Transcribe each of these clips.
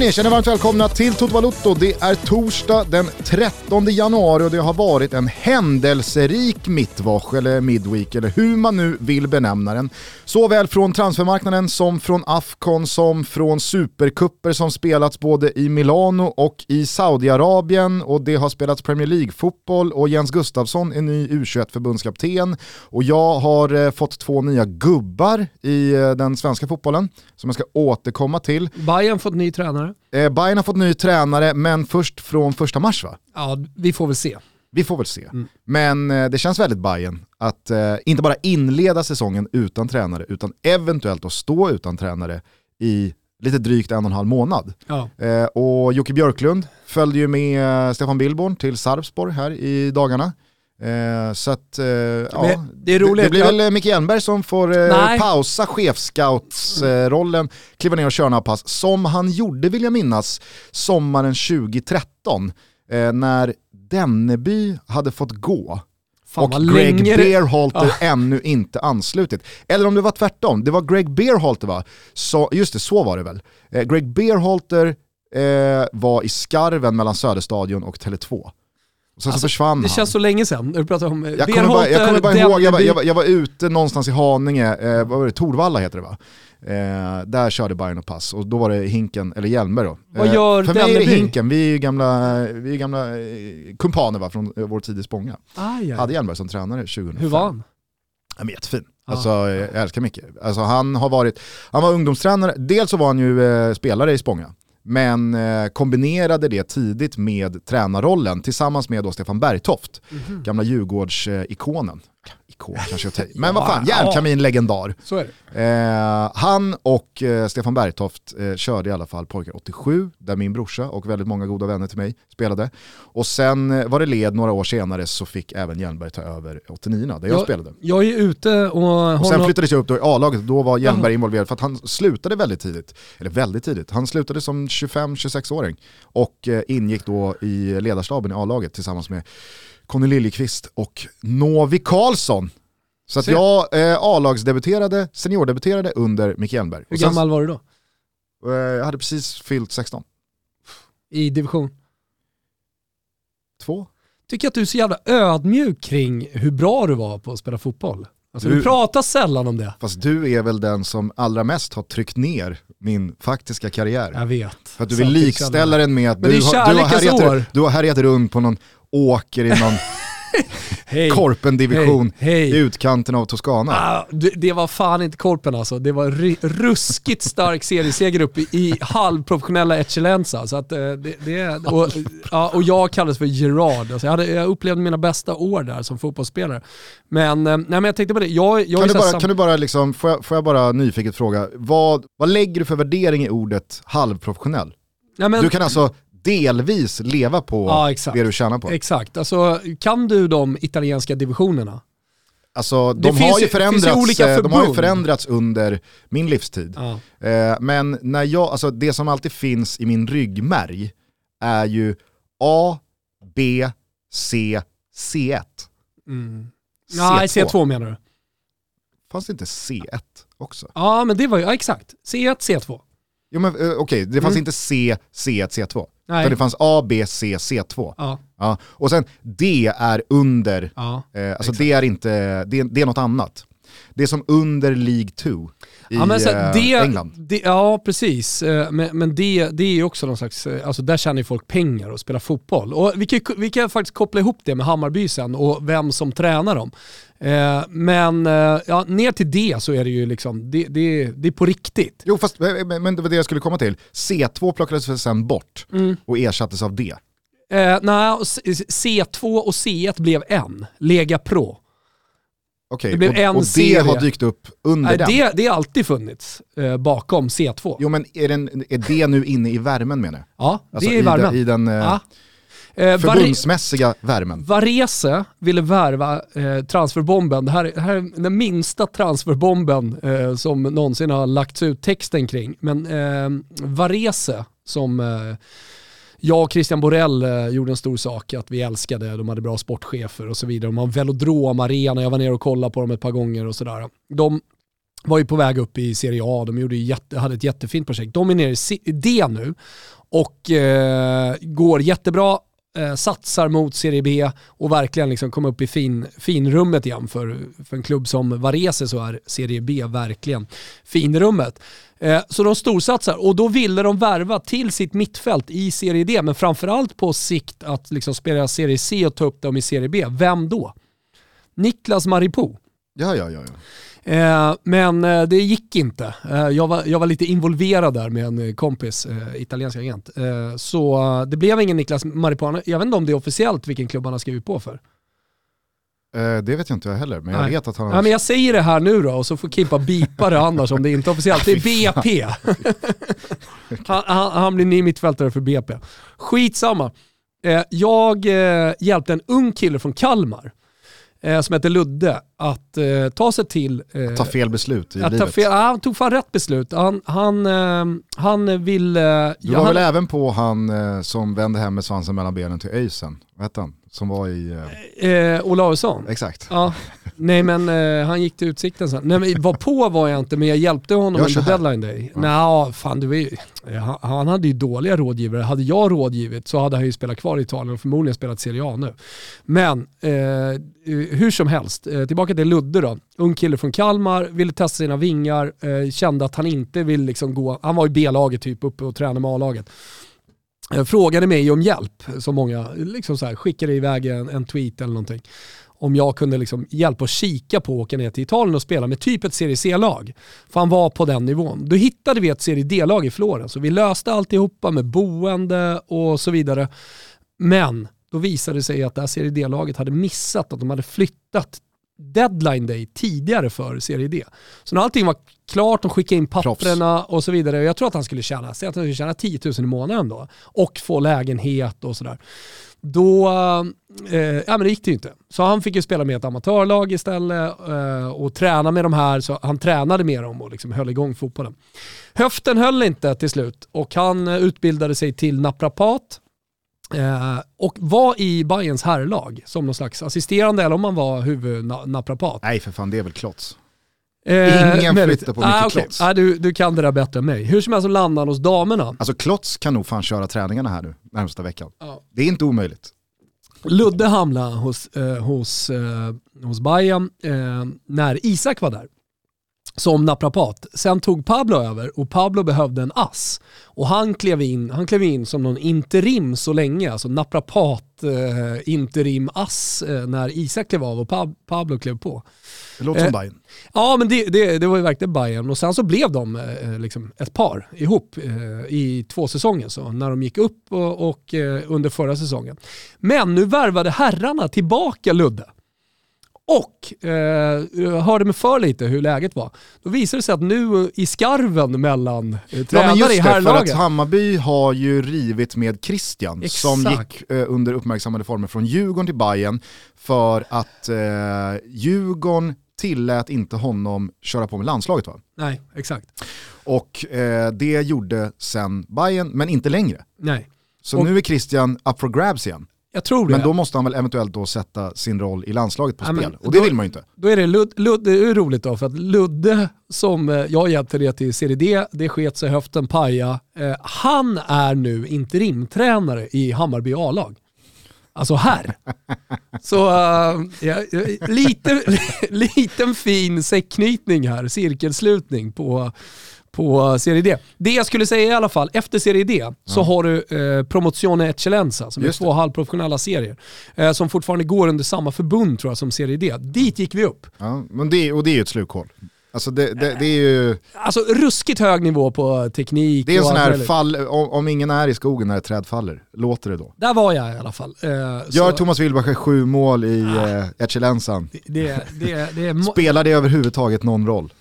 Hörni, känner varmt välkomna till Toto Balotto. Det är torsdag den 13 januari och det har varit en händelserik mittwoch eller midweek eller hur man nu vill benämna den. Såväl från transfermarknaden som från Afcon som från superkupper som spelats både i Milano och i Saudiarabien och det har spelats Premier League-fotboll och Jens Gustafsson är ny U21-förbundskapten och jag har eh, fått två nya gubbar i eh, den svenska fotbollen som jag ska återkomma till. Bayern fått ny tränare. Eh, Bayern har fått ny tränare, men först från första mars va? Ja, vi får väl se. Vi får väl se. Mm. Men eh, det känns väldigt Bayern att eh, inte bara inleda säsongen utan tränare, utan eventuellt att stå utan tränare i lite drygt en och en halv månad. Ja. Eh, och Jocke Björklund följde ju med eh, Stefan Billborn till Sarpsborg här i dagarna. Eh, så att, eh, ja, det, är roligt. Det, blir väl Micke Hjelmberg som får eh, pausa chefscoutsrollen, kliva ner och köra några pass, som han gjorde vill jag minnas sommaren 2013, eh, när Denneby hade fått gå. Fan, och Greg längre... Beerhalter ah. ännu inte anslutit. Eller om det var tvärtom, det var Greg Beerhalter va? Så, just det, så var det väl. Eh, Greg Beerhalter eh, var i skarven mellan Söderstadion och Tele2. Sen alltså, så försvann Det han. känns så länge sedan du pratar om jag kommer bara, jag kommer bara ihåg, jag var, jag, var, jag var ute någonstans i Haninge, eh, vad var det, Torvalla heter det va? Eh, där körde Bayern och pass och då var det Hinken, eller Hjelmer då. Vad eh, gör För mig är det Hinken, vi är ju gamla, vi är gamla eh, kumpaner va, från eh, vår tid i Spånga. Ah, ja. Hade Hjelmer som tränare 2005. Hur var han? Ja, men jättefin. Alltså, jag älskar Micke. Alltså, han har varit, han var ungdomstränare, dels så var han ju eh, spelare i Spånga men eh, kombinerade det tidigt med tränarrollen tillsammans med då Stefan Bergtoft, mm -hmm. gamla Djurgårdsikonen ikon kanske jag tar Men vad fan, järnkamin-legendar. Så är det. Eh, han och eh, Stefan Bergtoft eh, körde i alla fall Pojkar 87, där min brorsa och väldigt många goda vänner till mig spelade. Och sen eh, var det led några år senare så fick även Hjelmberg ta över 89 där jag, jag spelade. Jag är ute och... Och sen flyttades jag upp då i A-laget, då var Hjelmberg involverad för att han slutade väldigt tidigt. Eller väldigt tidigt, han slutade som 25-26-åring och eh, ingick då i ledarstaben i A-laget tillsammans med Conny Liljekvist och Novi Karlsson. Så att jag eh, A-lagsdebuterade, seniordebuterade under Micke Hjelmberg. Hur gammal var du då? Eh, jag hade precis fyllt 16. I division? Två. Tycker att du är så jävla ödmjuk kring hur bra du var på att spela fotboll. Alltså du, du pratar sällan om det. Fast du är väl den som allra mest har tryckt ner min faktiska karriär. Jag vet. För att du vill likställa den med att du, du, har härjat, du har härjat runt på någon åker i någon hey, Korpen-division hey, hey. i utkanten av Toscana. Ah, det, det, var fan inte Korpen alltså. Det var ruskigt stark serieseger upp i, i halvprofessionella Eccellenza. Så att, eh, det, det, och, ja, och jag kallades för Gerard. Alltså jag, hade, jag upplevde mina bästa år där som fotbollsspelare. Men, eh, nej, men jag tänkte på det. Jag, jag kan, du bara, kan du bara, liksom, får, jag, får jag bara nyfiket fråga, vad, vad lägger du för värdering i ordet halvprofessionell? Ja, men, du kan alltså delvis leva på ja, det du tjänar på. Exakt, alltså kan du de italienska divisionerna? Alltså de har, ju förändrats, eh, de har ju förändrats under min livstid. Ja. Eh, men när jag, alltså det som alltid finns i min ryggmärg är ju A, B, C, C1. Mm. Nej, C2 menar du? Fanns det inte C1 också? Ja, men det var ju, ja, exakt. C1, C2. Jo men eh, okej, okay. det fanns mm. inte C, C1, C2. Nej. Utan det fanns A, B, C, C2. Ja. Ja. Och sen D är under, ja, eh, alltså det är inte, det, det är något annat. Det är som under League 2 i ja, men så, eh, det, England. Det, ja, precis. Eh, men, men det, det är ju också någon slags, alltså där tjänar ju folk pengar och spelar fotboll. Och vi kan, vi kan faktiskt koppla ihop det med Hammarby sen och vem som tränar dem. Eh, men eh, ja, ner till det så är det ju liksom, det, det, det är på riktigt. Jo fast, men det var det jag skulle komma till. C2 plockades sen bort mm. och ersattes av D. Eh, nej, C2 och C1 blev en, Lega Pro. Okej, okay, och, och det har dykt upp under nej, den? Det, det har alltid funnits eh, bakom C2. Jo men är, den, är det nu inne i värmen menar jag? Ja, det alltså är i värmen. I den, den ja. Eh, Förbundsmässiga värmen. Varese ville värva eh, transferbomben. Det här, det här är den minsta transferbomben eh, som någonsin har lagts ut texten kring. Men eh, Varese som eh, jag och Christian Borell eh, gjorde en stor sak, att vi älskade, de hade bra sportchefer och så vidare. De har en velodromarena, jag var nere och kollade på dem ett par gånger och sådär. De var ju på väg upp i Serie A, de gjorde jätte, hade ett jättefint projekt. De är nere i D nu och eh, går jättebra, eh, satsar mot Serie B och verkligen liksom kom upp i fin, finrummet igen. För, för en klubb som Varese så är Serie B verkligen finrummet. Eh, så de storsatsar och då ville de värva till sitt mittfält i Serie D, men framförallt på sikt att liksom spela Serie C och ta upp dem i Serie B. Vem då? Niklas Maripo. Ja, ja, ja. ja. Eh, men eh, det gick inte. Eh, jag, var, jag var lite involverad där med en kompis, italiensk agent. Så det blev ingen Niklas Maripana. Jag vet inte om det är officiellt vilken klubb han har skrivit på för. Eh, det vet jag inte jag heller, men jag vet att han har... Ja, men jag säger det här nu då och så får Kimpa bipa det annars om det inte är officiellt. Det är BP. han, han, han, blir ny mittfältare för BP. Skitsamma. jag hjälpte en ung kille från Kalmar eh, som heter Ludde att eh, ta sig till... Eh, att ta fel beslut i att livet. Fel, han tog fan rätt beslut. Han, han, eh, han vill... du var ja, väl även på han eh, som vände hem med svansen mellan benen till Öysen? Vad hette han? Som var i... Eh, Olausson? Exakt. Ja. Nej men eh, han gick till Utsikten sen. Nej men var på var jag inte men jag hjälpte honom under deadline day. Ja. Nej, fan du vet han, han hade ju dåliga rådgivare. Hade jag rådgivit så hade han ju spelat kvar i Italien och förmodligen spelat Serie A nu. Men eh, hur som helst, eh, tillbaka till Ludde då. Ung kille från Kalmar, ville testa sina vingar, eh, kände att han inte vill liksom gå, han var i B-laget typ uppe och tränade med A-laget eh, frågade mig om hjälp, som många liksom så här, skickade iväg en, en tweet eller någonting. Om jag kunde liksom hjälpa och kika på att åka ner till Italien och spela med typ ett Serie C-lag. För han var på den nivån. Då hittade vi ett Serie D-lag i Florens och vi löste alltihopa med boende och så vidare. Men då visade det sig att det här Serie D-laget hade missat att de hade flyttat deadline day tidigare för Serie D. Så när allting var klart, de skickade in papperna och så vidare. Jag tror att han skulle tjäna, säg att han skulle tjäna 10 000 i månaden då och få lägenhet och sådär. Då, eh, ja men det gick det ju inte. Så han fick ju spela med ett amatörlag istället eh, och träna med de här, så han tränade med dem och liksom höll igång fotbollen. Höften höll inte till slut och han utbildade sig till naprapat Eh, och var i Bayerns herrlag som någon slags assisterande eller om man var huvudnaprapat. Nej för fan, det är väl klots. Eh, Ingen flyttar på ah, Micke okay. Klotz. Ah, du, du kan det där bättre än mig. Hur som helst så landade han hos damerna. Alltså Klotz kan nog fan köra träningarna här nu närmsta veckan. Ja. Det är inte omöjligt. Ludde hamnade hos, eh, hos, eh, hos Bayern eh, när Isak var där som naprapat. Sen tog Pablo över och Pablo behövde en ass. Och han klev in, han klev in som någon interim så länge, alltså naprapat eh, interim ass eh, när Isak klev av och Pab Pablo klev på. Det låter som eh, Bayern. Ja men det, det, det, var ju verkligen Bayern och sen så blev de eh, liksom ett par ihop eh, i två säsonger så när de gick upp och, och eh, under förra säsongen. Men nu värvade herrarna tillbaka Ludde och eh, hörde mig för lite hur läget var. Då visade det sig att nu i skarven mellan eh, tränare ja, i herrlaget. För att Hammarby har ju rivit med Christian Exakt. som gick eh, under uppmärksammade former från Djurgården till Bayern för att eh, Djurgården tillät inte honom köra på med landslaget va? Nej, exakt. Och eh, det gjorde sen Bayern men inte längre. Nej. Så och, nu är Christian up for grabs igen. Jag tror det. Men då måste han väl eventuellt då sätta sin roll i landslaget på ja, spel. Och det då, vill man ju inte. Då är det, Lud, Lud, det är roligt då, för att Ludde som eh, jag hjälpte det till Serie D, det sket sig höften paja. Eh, han är nu interimtränare i Hammarby A-lag. Alltså här. Så uh, ja, lite, liten fin säckknytning här, cirkelslutning på på Serie D. Det jag skulle säga i alla fall, efter Serie D ja. så har du eh, Promozione Eccellenza som Just är två halvprofessionella serier. Eh, som fortfarande går under samma förbund tror jag som Serie D. Dit gick vi upp. Ja, men det, och det är ju ett slukhål. Alltså det, det, det, är ju... Alltså ruskigt hög nivå på teknik. Det är en sån här fall, om, om, ingen är i skogen när ett träd faller, låter det då? Där var jag i alla fall. Eh, Gör så... Thomas Wilbacher sju mål i ah, eh, Ecellenzan? Det, det, Spelar det överhuvudtaget någon roll?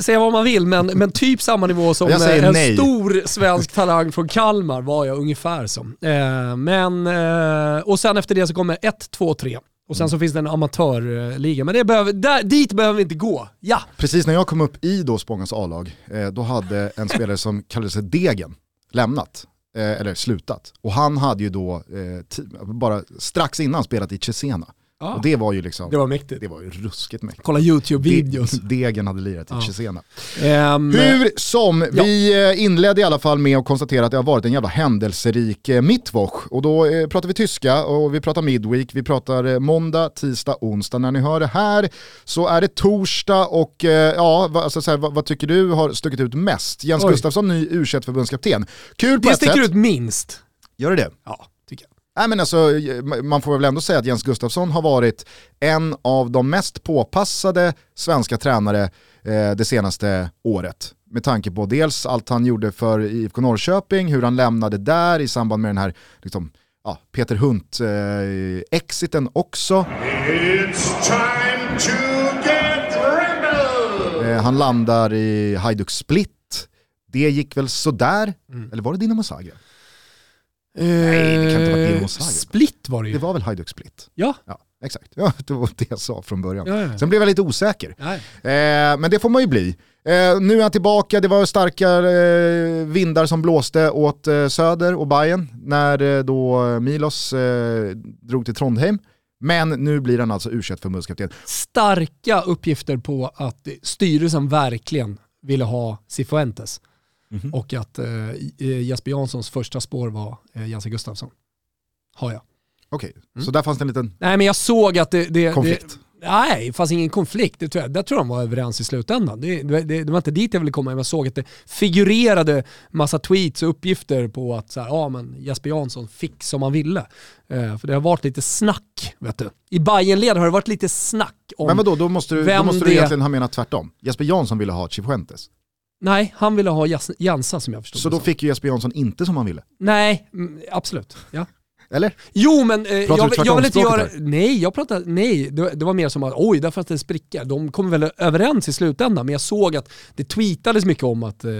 Säga vad man vill, men, men typ samma nivå som en nej. stor svensk talang från Kalmar var jag ungefär som. Eh, men, eh, och sen efter det så kommer 1, 2, 3. Och sen mm. så finns det en amatörliga, men det behöver, där, dit behöver vi inte gå. Ja! Precis när jag kom upp i då Spångas A-lag, eh, då hade en spelare som kallade sig Degen lämnat, eh, eller slutat. Och han hade ju då eh, bara strax innan spelat i Cesena Ja. Och det var ju liksom, det var mäktigt. Det var ju ruskigt mäktigt. Kolla YouTube-videos. De, degen hade lirat i ja. Cesena. Um, Hur som, ja. vi eh, inledde i alla fall med att konstatera att det har varit en jävla händelserik eh, mittwoch. Och då eh, pratar vi tyska och vi pratar midweek, vi pratar måndag, tisdag, onsdag. När ni hör det här så är det torsdag och eh, ja, alltså, så här, vad, vad, tycker du har stuckit ut mest? Jens Oj. Gustafsson, ny u förbundskapten. Kul på det ett sätt. Det sticker ut minst. Gör det det? Ja. Nej, men alltså, man får väl ändå säga att Jens Gustafsson har varit en av de mest påpassade svenska tränare eh, det senaste året. Med tanke på dels allt han gjorde för IFK Norrköping, hur han lämnade där i samband med den här liksom, ja, Peter Hunt-exiten eh, också. Eh, han landar i Hajduk Split. Det gick väl sådär, mm. eller var det Dinamo Zagreb? Nej, det kan inte vara Dinamo Zagreb. Split var det ju. Det var väl Hajduk Split? Ja. ja. Exakt, ja, det var det jag sa från början. Ja, ja. Sen blev jag lite osäker. Eh, men det får man ju bli. Eh, nu är han tillbaka, det var starka eh, vindar som blåste åt eh, Söder och Bayern när eh, då Milos eh, drog till Trondheim. Men nu blir han alltså u förbundskapten. Starka uppgifter på att styrelsen verkligen ville ha Cifuentes. Mm. Och att eh, Jesper Janssons första spår var eh, Jense Gustafsson. Har jag. Okej, okay. mm. så där fanns det en liten Nej men jag såg att det... det konflikt? Det, nej, det fanns ingen konflikt. Det tror jag, där tror jag de var överens i slutändan. Det, det, det, var inte dit jag ville komma, jag såg att det figurerade massa tweets och uppgifter på att så här, ja, men Jesper Jansson fick som han ville. Eh, för det har varit lite snack, vet du. I Bayernled har det varit lite snack om Men vadå, då måste du, då måste du egentligen ha menat tvärtom. Jesper Jansson ville ha Chifuentes. Nej, han ville ha Jansa som jag förstod Så då fick ju Jesper Jansson inte som han ville? Nej, mm, absolut. Ja. Eller? Jo men eh, jag, jag vill inte göra... Här? Nej, jag pratade, nej det, det, var mer som att oj, där fanns det en spricka. De kom väl överens i slutändan, men jag såg att det tweetades mycket om att eh,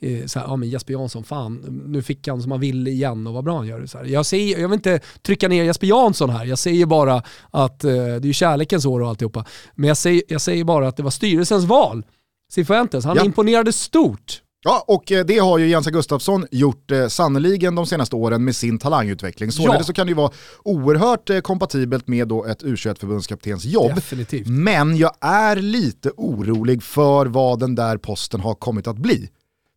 eh så här, ja, men Jesper Jansson, fan, nu fick han som han ville igen och vad bra han gör. Så här. Jag, säger, jag vill inte trycka ner Jesper Jansson här, jag säger bara att eh, det är kärlekens år och alltihopa. Men jag säger, jag säger bara att det var styrelsens val. Cifuentes, han ja. imponerade stort. Ja, och eh, det har ju Jensa Gustafsson gjort eh, sannoliken de senaste åren med sin talangutveckling. Således ja. så kan det ju vara oerhört eh, kompatibelt med då ett u förbundskaptens jobb. Definitivt. Men jag är lite orolig för vad den där posten har kommit att bli.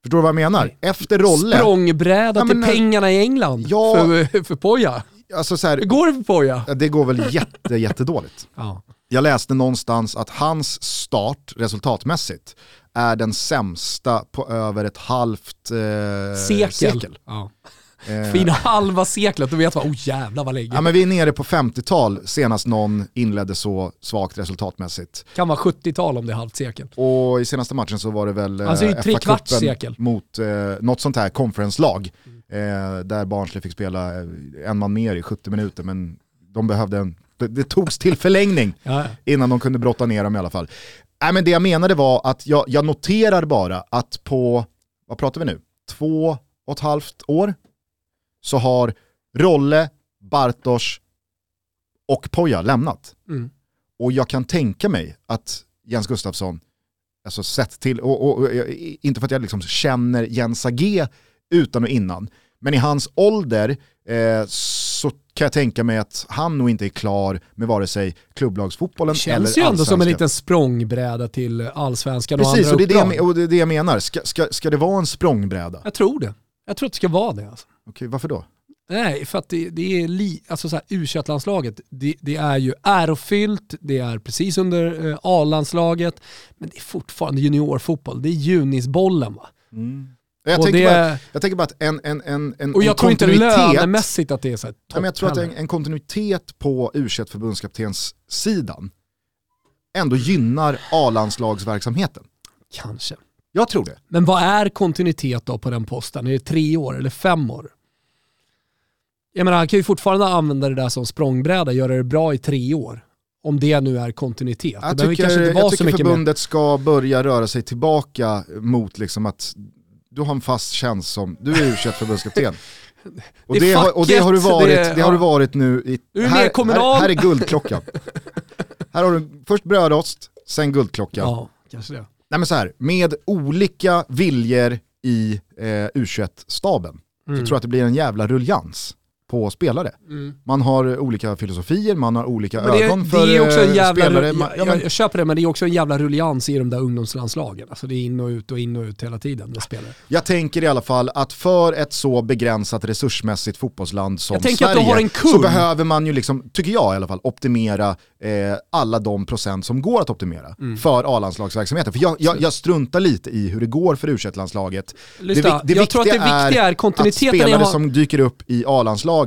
Förstår du vad jag menar? Efter Rolle... Språngbräda ja, till pengarna i England ja, för, för Poja. Alltså så här, Hur går det för Poja? Det går väl jätte, jättedåligt. ja. Jag läste någonstans att hans start resultatmässigt är den sämsta på över ett halvt eh, sekel. sekel. Ja. Eh. Fina halva seklet, då vet man, oh jävlar vad länge. Ja, men vi är nere på 50-tal senast någon inledde så svagt resultatmässigt. Kan vara 70-tal om det är halvt sekel. Och i senaste matchen så var det väl alltså, eh, tre kvarts sekel. mot eh, något sånt här conference-lag. Eh, där Barnsley fick spela eh, en man mer i 70 minuter, men de behövde en det, det togs till förlängning ja. innan de kunde brotta ner dem i alla fall. Nej, men det jag menade var att jag, jag noterar bara att på, vad pratar vi nu, två och ett halvt år så har Rolle, Bartosz och Poja lämnat. Mm. Och jag kan tänka mig att Jens Gustafsson, alltså sett till, och, och, och inte för att jag liksom känner Jens Agé utan och innan, men i hans ålder eh, kan jag tänka mig att han nog inte är klar med vare sig klubblagsfotbollen eller allsvenskan. känns ju ändå som en liten språngbräda till allsvenskan Precis, och andra och det, är det, och det är det jag menar. Ska, ska, ska det vara en språngbräda? Jag tror det. Jag tror att det ska vara det. Alltså. Okej, varför då? Nej, för att det, det är li, alltså så här, u det, det, är ju ärofyllt, det är precis under eh, A-landslaget, men det är fortfarande juniorfotboll. Det är junisbollen va. Mm. Jag, tänker det... bara, jag tänker bara att en, en, en, en Och jag en tror inte lönemässigt att det är så här nej, Jag tror att en, en kontinuitet på u sidan ändå gynnar A-landslagsverksamheten. Kanske. Jag tror det. Men vad är kontinuitet då på den posten? Är det tre år eller fem år? Jag menar, han kan ju fortfarande använda det där som språngbräda, göra det bra i tre år. Om det nu är kontinuitet. Jag tycker, jag tycker förbundet mer. ska börja röra sig tillbaka mot liksom att du har en fast tjänst som, du är u förbundskapten. Och det, det, har, och det har du varit, det, det har du varit nu i, här, här, här, är guldklockan. här har du först brödost, sen guldklockan. Ja, kanske det. Nej men så här, med olika viljor i eh, U21-staben mm. så tror jag att det blir en jävla rullians. På spelare. Mm. Man har olika filosofier, man har olika det, ögon för det är också en jävla, spelare. Jag, jag, jag, köper det, men det är också en jävla rullians i de där ungdomslandslagen. Alltså det är in och ut och in och ut hela tiden med spelare. Jag tänker i alla fall att för ett så begränsat resursmässigt fotbollsland som Sverige så behöver man ju, liksom, tycker jag i alla fall, optimera eh, alla de procent som går att optimera mm. för A-landslagsverksamheten. För jag, struntar lite i hur det går för u landslaget Lyssna, det, det jag tror att det viktiga är kontinuiteten. Att spelare som dyker upp i A-landslaget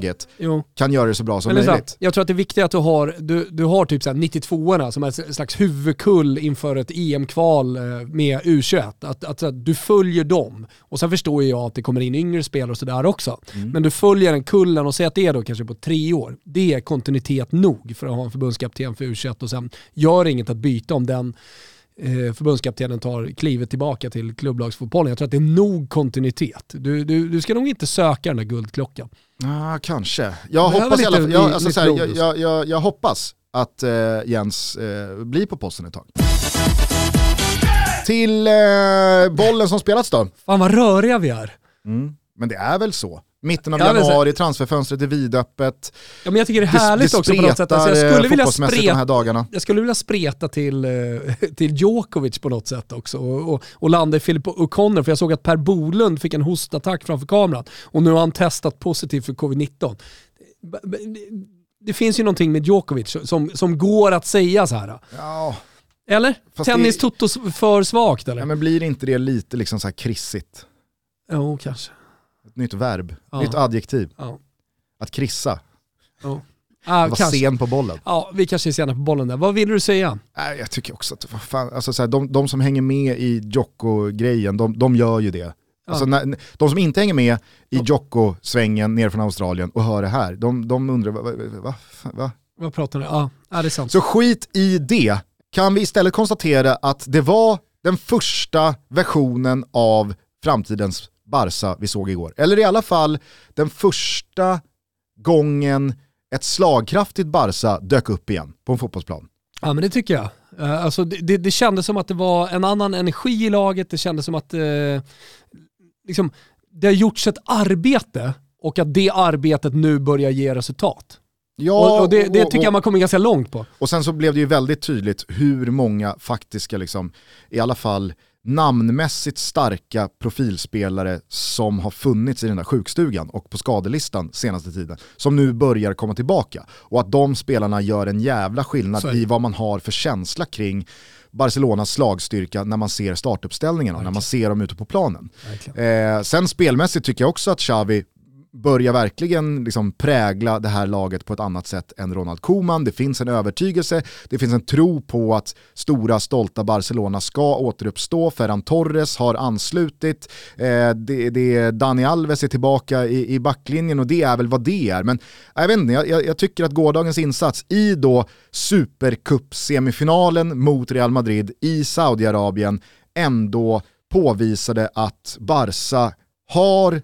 kan göra det så bra som Men möjligt. Jag tror att det viktiga är att du har, du, du har typ 92orna som är ett slags huvudkull inför ett EM-kval eh, med U21. Att, att, att, du följer dem. Och sen förstår jag att det kommer in yngre spelare och sådär också. Mm. Men du följer den kullen och säger att det är då kanske på tre år. Det är kontinuitet nog för att ha en förbundskapten för U21 och sen gör inget att byta om den eh, förbundskaptenen tar klivet tillbaka till klubblagsfotbollen. Jag tror att det är nog kontinuitet. Du, du, du ska nog inte söka den där guldklockan. Ah, kanske. Jag hoppas, i alla fall, jag, alltså, här, jag, jag, jag, jag, hoppas att eh, Jens eh, blir på posten ett tag. Till eh, bollen som spelats då. Fan vad röriga vi är. Mm. Men det är väl så. Mitten av ja, januari, transferfönstret är vidöppet. Ja, men jag tycker det är härligt det också på något sätt. Alltså jag, skulle vilja spreta, jag skulle vilja spreta till, eh, till Djokovic på något sätt också och, och, och landa i Filip O'Connor, för jag såg att Per Bolund fick en hostattack framför kameran och nu har han testat positivt för covid-19. Det finns ju någonting med Djokovic som, som går att säga så här. Ja. Eller? Tennis Toto för svagt eller? Ja, men blir inte det lite liksom så här krissigt? Jo, kanske. Nytt verb, ja. nytt adjektiv. Ja. Att krissa. Ja. Ah, var kanske. sen på bollen. Ja, vi kanske är sena på bollen där. Vad vill du säga? Äh, jag tycker också att, vad fan, alltså, så här, de, de som hänger med i Jocko-grejen, de, de gör ju det. Alltså, när, de som inte hänger med i Jocko-svängen ner från Australien och hör det här, de, de undrar, va, va, va? Vad pratar du? Ja, ja, det är sant. Så skit i det. Kan vi istället konstatera att det var den första versionen av framtidens Barca vi såg igår. Eller i alla fall den första gången ett slagkraftigt Barca dök upp igen på en fotbollsplan. Ja men det tycker jag. Uh, alltså, det, det, det kändes som att det var en annan energi i laget, det kändes som att uh, liksom, det har gjorts ett arbete och att det arbetet nu börjar ge resultat. Ja, och, och det, det, tycker och, jag man kommer ganska långt på. Och sen så blev det ju väldigt tydligt hur många faktiska, liksom, i alla fall namnmässigt starka profilspelare som har funnits i den där sjukstugan och på skadelistan senaste tiden, som nu börjar komma tillbaka. Och att de spelarna gör en jävla skillnad i vad man har för känsla kring Barcelonas slagstyrka när man ser startuppställningarna, Verkligen. när man ser dem ute på planen. Eh, sen spelmässigt tycker jag också att Xavi börjar verkligen liksom prägla det här laget på ett annat sätt än Ronald Koeman. Det finns en övertygelse, det finns en tro på att stora stolta Barcelona ska återuppstå. Ferran Torres har anslutit, eh, det, det, Dani Alves är tillbaka i, i backlinjen och det är väl vad det är. Men jag, vet inte, jag, jag tycker att gårdagens insats i då Supercup-semifinalen mot Real Madrid i Saudiarabien ändå påvisade att Barca har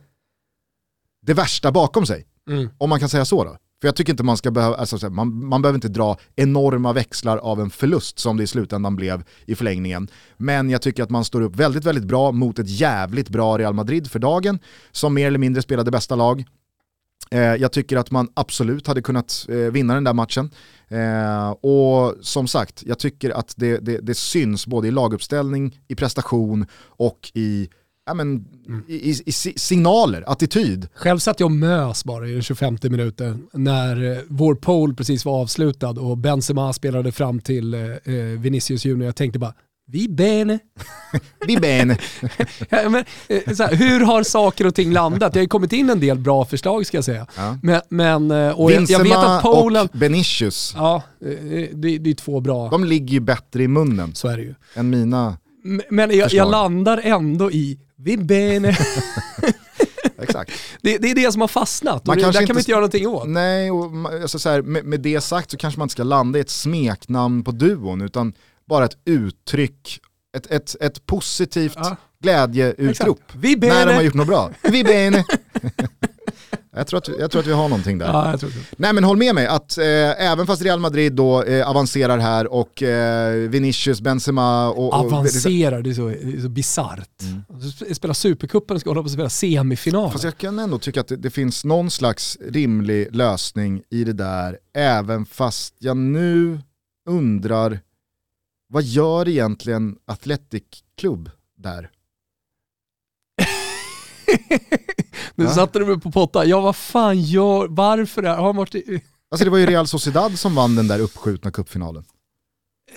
det värsta bakom sig. Mm. Om man kan säga så då. För jag tycker inte man ska behöva, alltså, man, man behöver inte dra enorma växlar av en förlust som det i slutändan blev i förlängningen. Men jag tycker att man står upp väldigt, väldigt bra mot ett jävligt bra Real Madrid för dagen, som mer eller mindre spelade bästa lag. Eh, jag tycker att man absolut hade kunnat eh, vinna den där matchen. Eh, och som sagt, jag tycker att det, det, det syns både i laguppställning, i prestation och i ja, men, mm. i, i, i, signaler, attityd. Själv satt jag och mös bara i den 25 minuten när eh, vår poll precis var avslutad och Benzema spelade fram till eh, eh Vinicius Junior. Jag tänkte bara, vi bene. vi bene. ja, men, eh, här, hur har saker och ting landat? Det har ju kommit in en del bra förslag ska jag säga. Ja. Men, men, och jag, jag vet att Polen... och Benicius. Ja, det, det är två bra. De ligger ju bättre i munnen. Så är det ju. Än mina Men jag, jag landar ändå i vi bene. Exakt. Det, det, är det som har fastnat och det, där kan vi inte göra någonting åt. Nej, och alltså så här, med, med, det sagt så kanske man inte ska landa i ett smeknamn på duon utan bara ett uttryck, ett, ett, ett positivt ja. glädjeutrop. När de har gjort något bra. Vi bene. Jag tror, att, jag tror att vi har någonting där. Ja, jag tror det. Nej men håll med mig att eh, även fast Real Madrid då eh, avancerar här och eh, Vinicius, Benzema och... och avancerar, det är så, det så bisarrt. Mm. Spela Supercupen och ska hålla på att spela semifinal. Fast jag kan ändå tycka att det, det, finns någon slags rimlig lösning i det där, även fast jag nu undrar, vad gör egentligen Athletic Club där? Nu ja. satte du mig på potta. Ja vad fan gör, varför är, har han varit i... Alltså det var ju Real Sociedad som vann den där uppskjutna cupfinalen.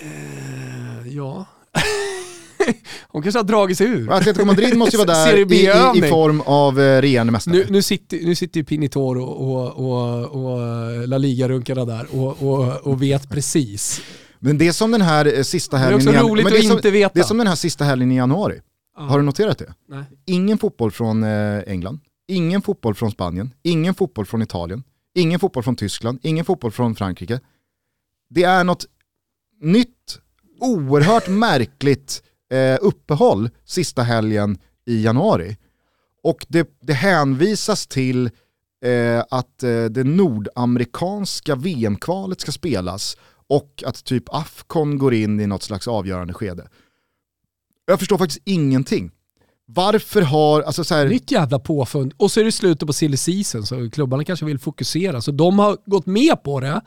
Uh, ja. Hon kanske har dragit sig ur. Atletico Madrid måste ju vara där i, i, i, form av eh, regerande mästare. Nu, nu, sitter, nu sitter ju Pinitor och, och, och, och La Liga-runkarna där och, och, och vet precis. Men det är som den här eh, sista helgen Det är också roligt att som, inte veta. Det är som den här sista helgen i januari. Ah. Har du noterat det? Nej. Ingen fotboll från eh, England, ingen fotboll från Spanien, ingen fotboll från Italien, ingen fotboll från Tyskland, ingen fotboll från Frankrike. Det är något nytt, oerhört märkligt eh, uppehåll sista helgen i januari. Och det, det hänvisas till eh, att eh, det nordamerikanska VM-kvalet ska spelas och att typ Afcon går in i något slags avgörande skede. Jag förstår faktiskt ingenting. Varför har, alltså så här... Nytt jävla påfund. Och så är det slutet på silly season så klubbarna kanske vill fokusera. Så de har gått med på det.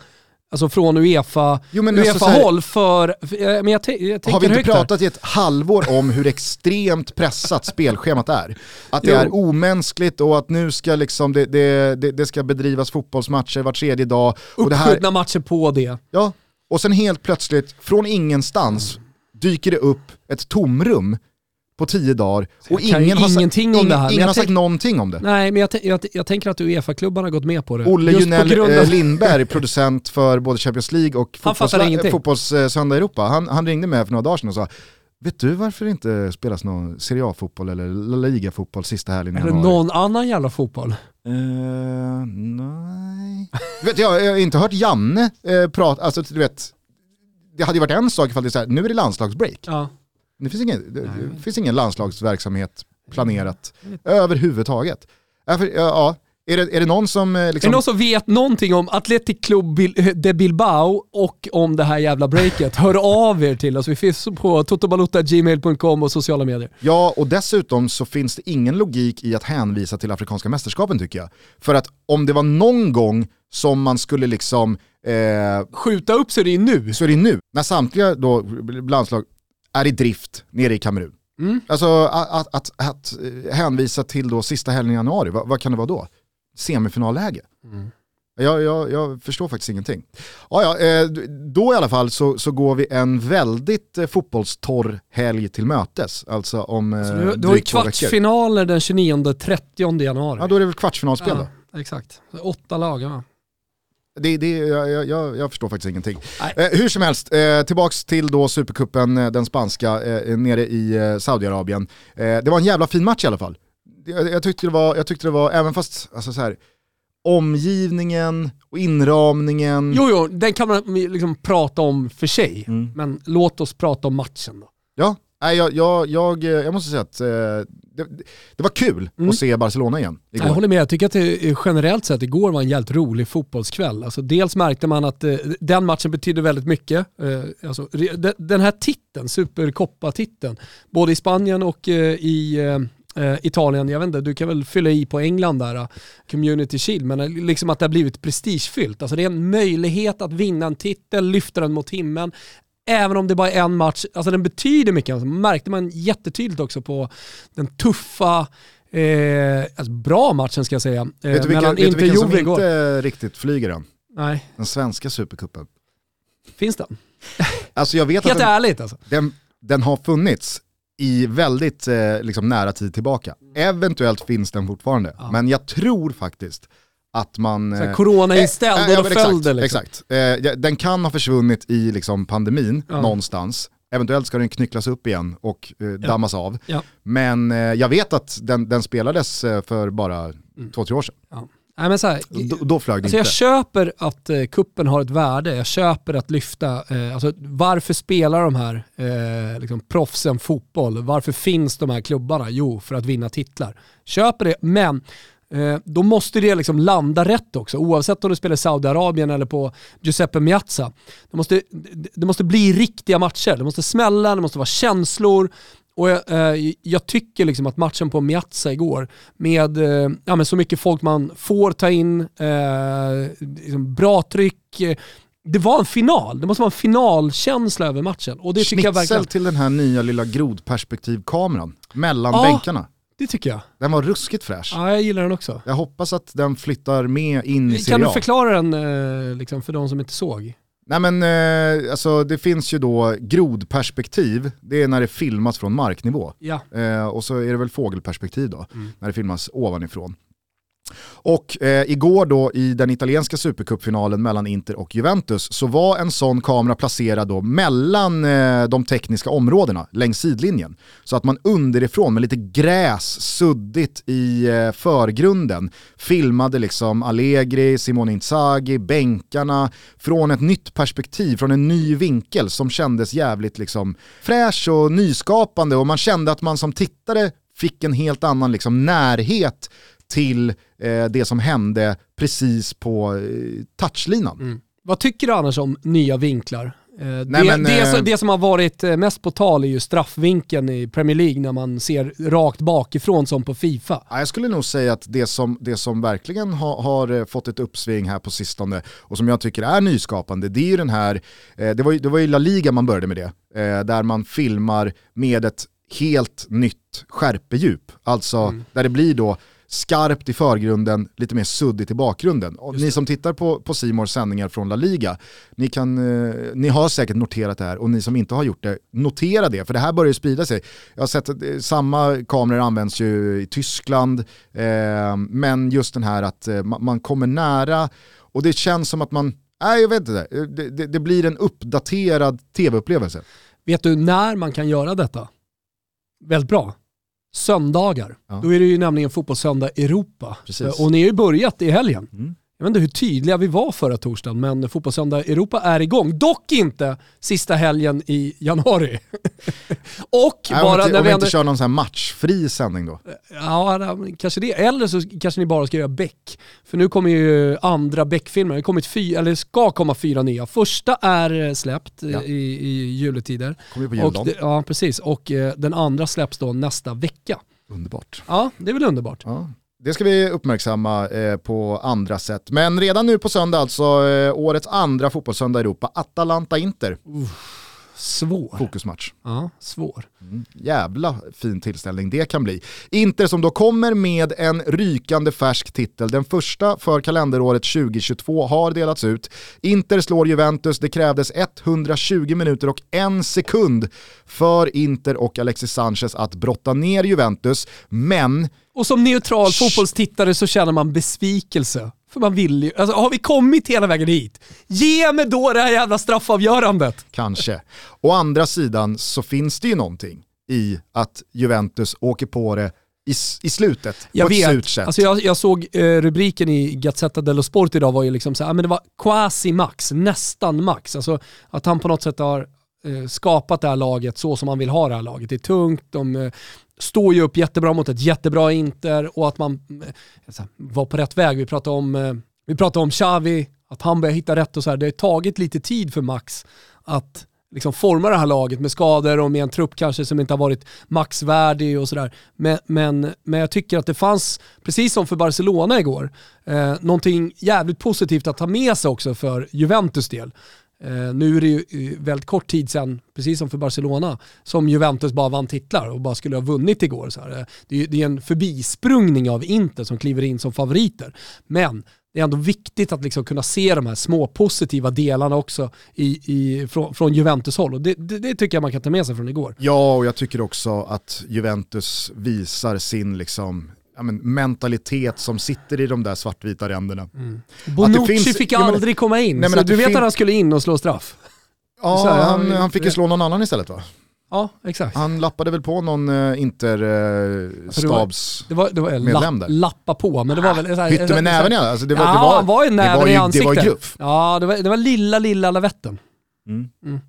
Alltså från Uefa, jo, men Uefa alltså håll för, men jag, jag Har vi inte pratat i ett halvår om hur extremt pressat spelschemat är? Att det jo. är omänskligt och att nu ska liksom det, det, det, det ska bedrivas fotbollsmatcher var tredje dag. Uppskjutna matcher på det. Ja, och sen helt plötsligt, från ingenstans, dyker det upp ett tomrum på tio dagar och ingen har, ingenting sagt, om det här. ingen har sagt någonting om det. Nej, men jag, jag, jag tänker att Uefa-klubbarna har gått med på det. Olle Junell av... Eh, Lindberg, producent för både Champions League och Fotbollssöndag fotbolls, Europa, han, han ringde mig för några dagar sedan och sa Vet du varför det inte spelas någon Serie A-fotboll eller La Liga-fotboll sista helgen i januari? Eller någon annan jävla fotboll? Uh, nej. vet, jag, jag har inte hört Janne uh, prata, alltså du vet, det hade ju varit en sak ifall det är så här, nu är det landslagsbreak. Ja. Det finns ingen, det, det finns ingen landslagsverksamhet planerat överhuvudtaget. Ja, för, ja, är det, är det någon som... Liksom... Är någon som vet någonting om Athletic Club de Bilbao och om det här jävla breaket? Hör av er till oss. Vi finns på totobalutagmail.com och sociala medier. Ja, och dessutom så finns det ingen logik i att hänvisa till Afrikanska mästerskapen tycker jag. För att om det var någon gång som man skulle liksom... Eh, Skjuta upp så är det nu. Så är det nu. När samtliga då landslag är i drift nere i Kamerun. Mm. Alltså att, att, att, att, hänvisa till då sista helgen i januari, vad, vad kan det vara då? Semifinalläge. Mm. Jag, jag, jag, förstår faktiskt ingenting. Ja, ja, eh, då i alla fall så, så går vi en väldigt eh, fotbollstorr helg till mötes. Alltså om eh, du, du har ju kvartsfinaler den 29-30 januari. Ja, då är det väl kvartsfinalspel ja, då? Exakt, åtta lag. Ja. Det, det, jag, jag, jag, förstår faktiskt ingenting. Eh, hur som helst, eh, tillbaks till då Supercupen, eh, den spanska, eh, nere i eh, Saudiarabien. Eh, det var en jävla fin match i alla fall. Jag, jag, tyckte, det var, jag tyckte det var, även fast, alltså så här, omgivningen och inramningen. Jo, jo, den kan man liksom prata om för sig. Mm. Men låt oss prata om matchen då. Ja, Nej, jag, jag, jag, jag måste säga att eh, det, det, var kul mm. att se Barcelona igen. Igår. Jag håller med, jag tycker att det generellt sett igår var en jävligt rolig fotbollskväll. Alltså, dels märkte man att eh, den matchen betydde väldigt mycket. Eh, alltså, den här titeln, Supercoppa-titeln, både i Spanien och eh, i eh, Italien, jag vet inte, du kan väl fylla i på England där, Community Shield, men liksom att det har blivit prestigefyllt. Alltså det är en möjlighet att vinna en titel, lyfta den mot himlen även om det bara är en match, alltså den betyder mycket. Alltså, märkte man jättetydligt också på den tuffa, eh, alltså bra matchen ska jag säga. Eh, vet du vilka, vet du vilken som inte riktigt flyger än? Nej. Den svenska supercupen. Finns den? Alltså jag vet Helt att den, ärligt alltså. Den, den har funnits i väldigt eh, liksom nära tid tillbaka. Eventuellt finns den fortfarande, ja. men jag tror faktiskt att man... Så eh, corona-inställd eh, och då föll det liksom. Exakt. Eh, den kan ha försvunnit i liksom, pandemin ja. någonstans. Eventuellt ska den knycklas upp igen och eh, dammas ja. av. Ja. Men eh, jag vet att den, den spelades eh, för bara mm. två, tre år sedan. Nej, men så här, då, då flög det alltså inte. Jag köper att eh, kuppen har ett värde, jag köper att lyfta, eh, alltså, varför spelar de här eh, liksom, proffsen fotboll? Varför finns de här klubbarna? Jo, för att vinna titlar. Köper det, men eh, då måste det liksom landa rätt också, oavsett om du spelar i Saudiarabien eller på Giuseppe Miazza. Det måste, det måste bli riktiga matcher, det måste smälla, det måste vara känslor, och jag, eh, jag, tycker liksom att matchen på Miazza igår, med, eh, ja, med så mycket folk man får ta in, eh, liksom bra tryck, eh, det var en final, det måste vara en finalkänsla över matchen. Och det tycker jag verkligen... till den här nya lilla grodperspektivkameran mellan ja, bänkarna. Det tycker jag. Den var ruskigt fräsch. Ja, jag gillar den också. Jag hoppas att den flyttar med in i Serie Kan du förklara den eh, liksom, för de som inte såg? Nej men eh, alltså det finns ju då grodperspektiv, det är när det filmas från marknivå. Ja. Eh, och så är det väl fågelperspektiv då, mm. när det filmas ovanifrån. Och eh, igår då i den italienska supercupfinalen mellan Inter och Juventus så var en sån kamera placerad då mellan eh, de tekniska områdena längs sidlinjen. Så att man underifrån med lite gräs suddigt i eh, förgrunden filmade liksom Allegri, Simone Inzaghi, bänkarna från ett nytt perspektiv, från en ny vinkel som kändes jävligt liksom fräsch och nyskapande och man kände att man som tittare fick en helt annan liksom närhet till eh, det som hände precis på eh, touchlinan. Mm. Vad tycker du annars om nya vinklar? Eh, Nej, det, men, det, som, eh, det, som har varit eh, mest på tal är ju straffvinkeln i Premier League när man ser rakt bakifrån som på Fifa. jag skulle nog säga att det som, det som verkligen har, har fått ett uppsving här på sistone och som jag tycker är nyskapande, det är ju den här, det var ju, det var ju La Liga man började med det, där man filmar med ett helt nytt skärpedjup. Alltså mm. där det blir då skarpt i förgrunden, lite mer suddigt i bakgrunden. Ni som tittar på, på Simors sändningar från La Liga, ni, kan, eh, ni har säkert noterat det här och ni som inte har gjort det, notera det, för det här börjar sprida sig. Jag har sett att eh, samma kameror används ju i Tyskland, eh, men just den här att eh, man kommer nära och det känns som att man, nej jag vet inte, det, det, det blir en uppdaterad tv-upplevelse. Vet du när man kan göra detta? Väldigt bra söndagar. Ja. Då är det ju nämligen fotbollssöndag Europa. Precis. Och ni har ju börjat i helgen. Mm. Jag vet inte hur tydliga vi var förra torsdagen, men Fotbollssöndag Europa är igång. Dock inte sista helgen i januari. och Nej, bara om, när om vi inte kör någon sån här matchfri sändning då? Ja, kanske det. Eller så kanske ni bara ska göra Beck. För nu kommer ju andra Beck-filmer. Det kommit fy, eller ska komma fyra nya. Första är släppt ja. i, i juletider. Kommer på juldagen. Ja, precis. Och eh, den andra släpps då nästa vecka. Underbart. Ja, det är väl underbart. Ja. Det ska vi uppmärksamma eh, på andra sätt. Men redan nu på söndag alltså, eh, årets andra fotbollssöndag i Europa, Atalanta-Inter. Svår. Fokusmatch. Ja, svår. Mm, jävla fin tillställning det kan bli. Inter som då kommer med en rykande färsk titel. Den första för kalenderåret 2022 har delats ut. Inter slår Juventus, det krävdes 120 minuter och en sekund för Inter och Alexis Sanchez att brotta ner Juventus, men och som neutral fotbollstittare så känner man besvikelse. För man vill ju, alltså har vi kommit hela vägen hit? Ge mig då det här jävla straffavgörandet. Kanske. Å andra sidan så finns det ju någonting i att Juventus åker på det i, i slutet, jag på vet. ett surt sätt. Alltså jag, jag såg eh, rubriken i Gazzetta dello Sport idag var ju liksom så här, men det var quasi max, nästan max. Alltså att han på något sätt har eh, skapat det här laget så som man vill ha det här laget. Det är tungt, de eh, står ju upp jättebra mot ett jättebra Inter och att man eh, var på rätt väg. Vi pratade om, eh, vi pratade om Xavi, att han börjar hitta rätt och så här. Det har tagit lite tid för Max att liksom forma det här laget med skador och med en trupp kanske som inte har varit maxvärdig och sådär. Men, men, men jag tycker att det fanns, precis som för Barcelona igår, eh, någonting jävligt positivt att ta med sig också för Juventus del. Eh, nu är det ju eh, väldigt kort tid sedan, precis som för Barcelona, som Juventus bara vann titlar och bara skulle ha vunnit igår. Så här. Eh, det, är, det är en förbisprungning av Inter som kliver in som favoriter. Men det är ändå viktigt att liksom kunna se de här små positiva delarna också i, i, från, från Juventus håll. Och det, det, det, tycker jag man kan ta med sig från igår. Ja, och jag tycker också att Juventus visar sin liksom ja, men, mentalitet som sitter i de där svartvita ränderna. Mm. Bonucci finns, fick aldrig men, komma in, nej, så du vet att han skulle in och slå straff? Ja, här, han, han, fick ju slå någon annan istället va? Ja, exakt. Han lappade väl på någon uh, Inter-stabs uh, det var, det var, medlem där. Lappa på, men det var väl... Såhär, Bytte med näven ja, alltså det var, ja, det var, han var ju näven i ansiktet. Det var gruff. Ja, det var, det var lilla, lilla lavetten. Mm. Mm.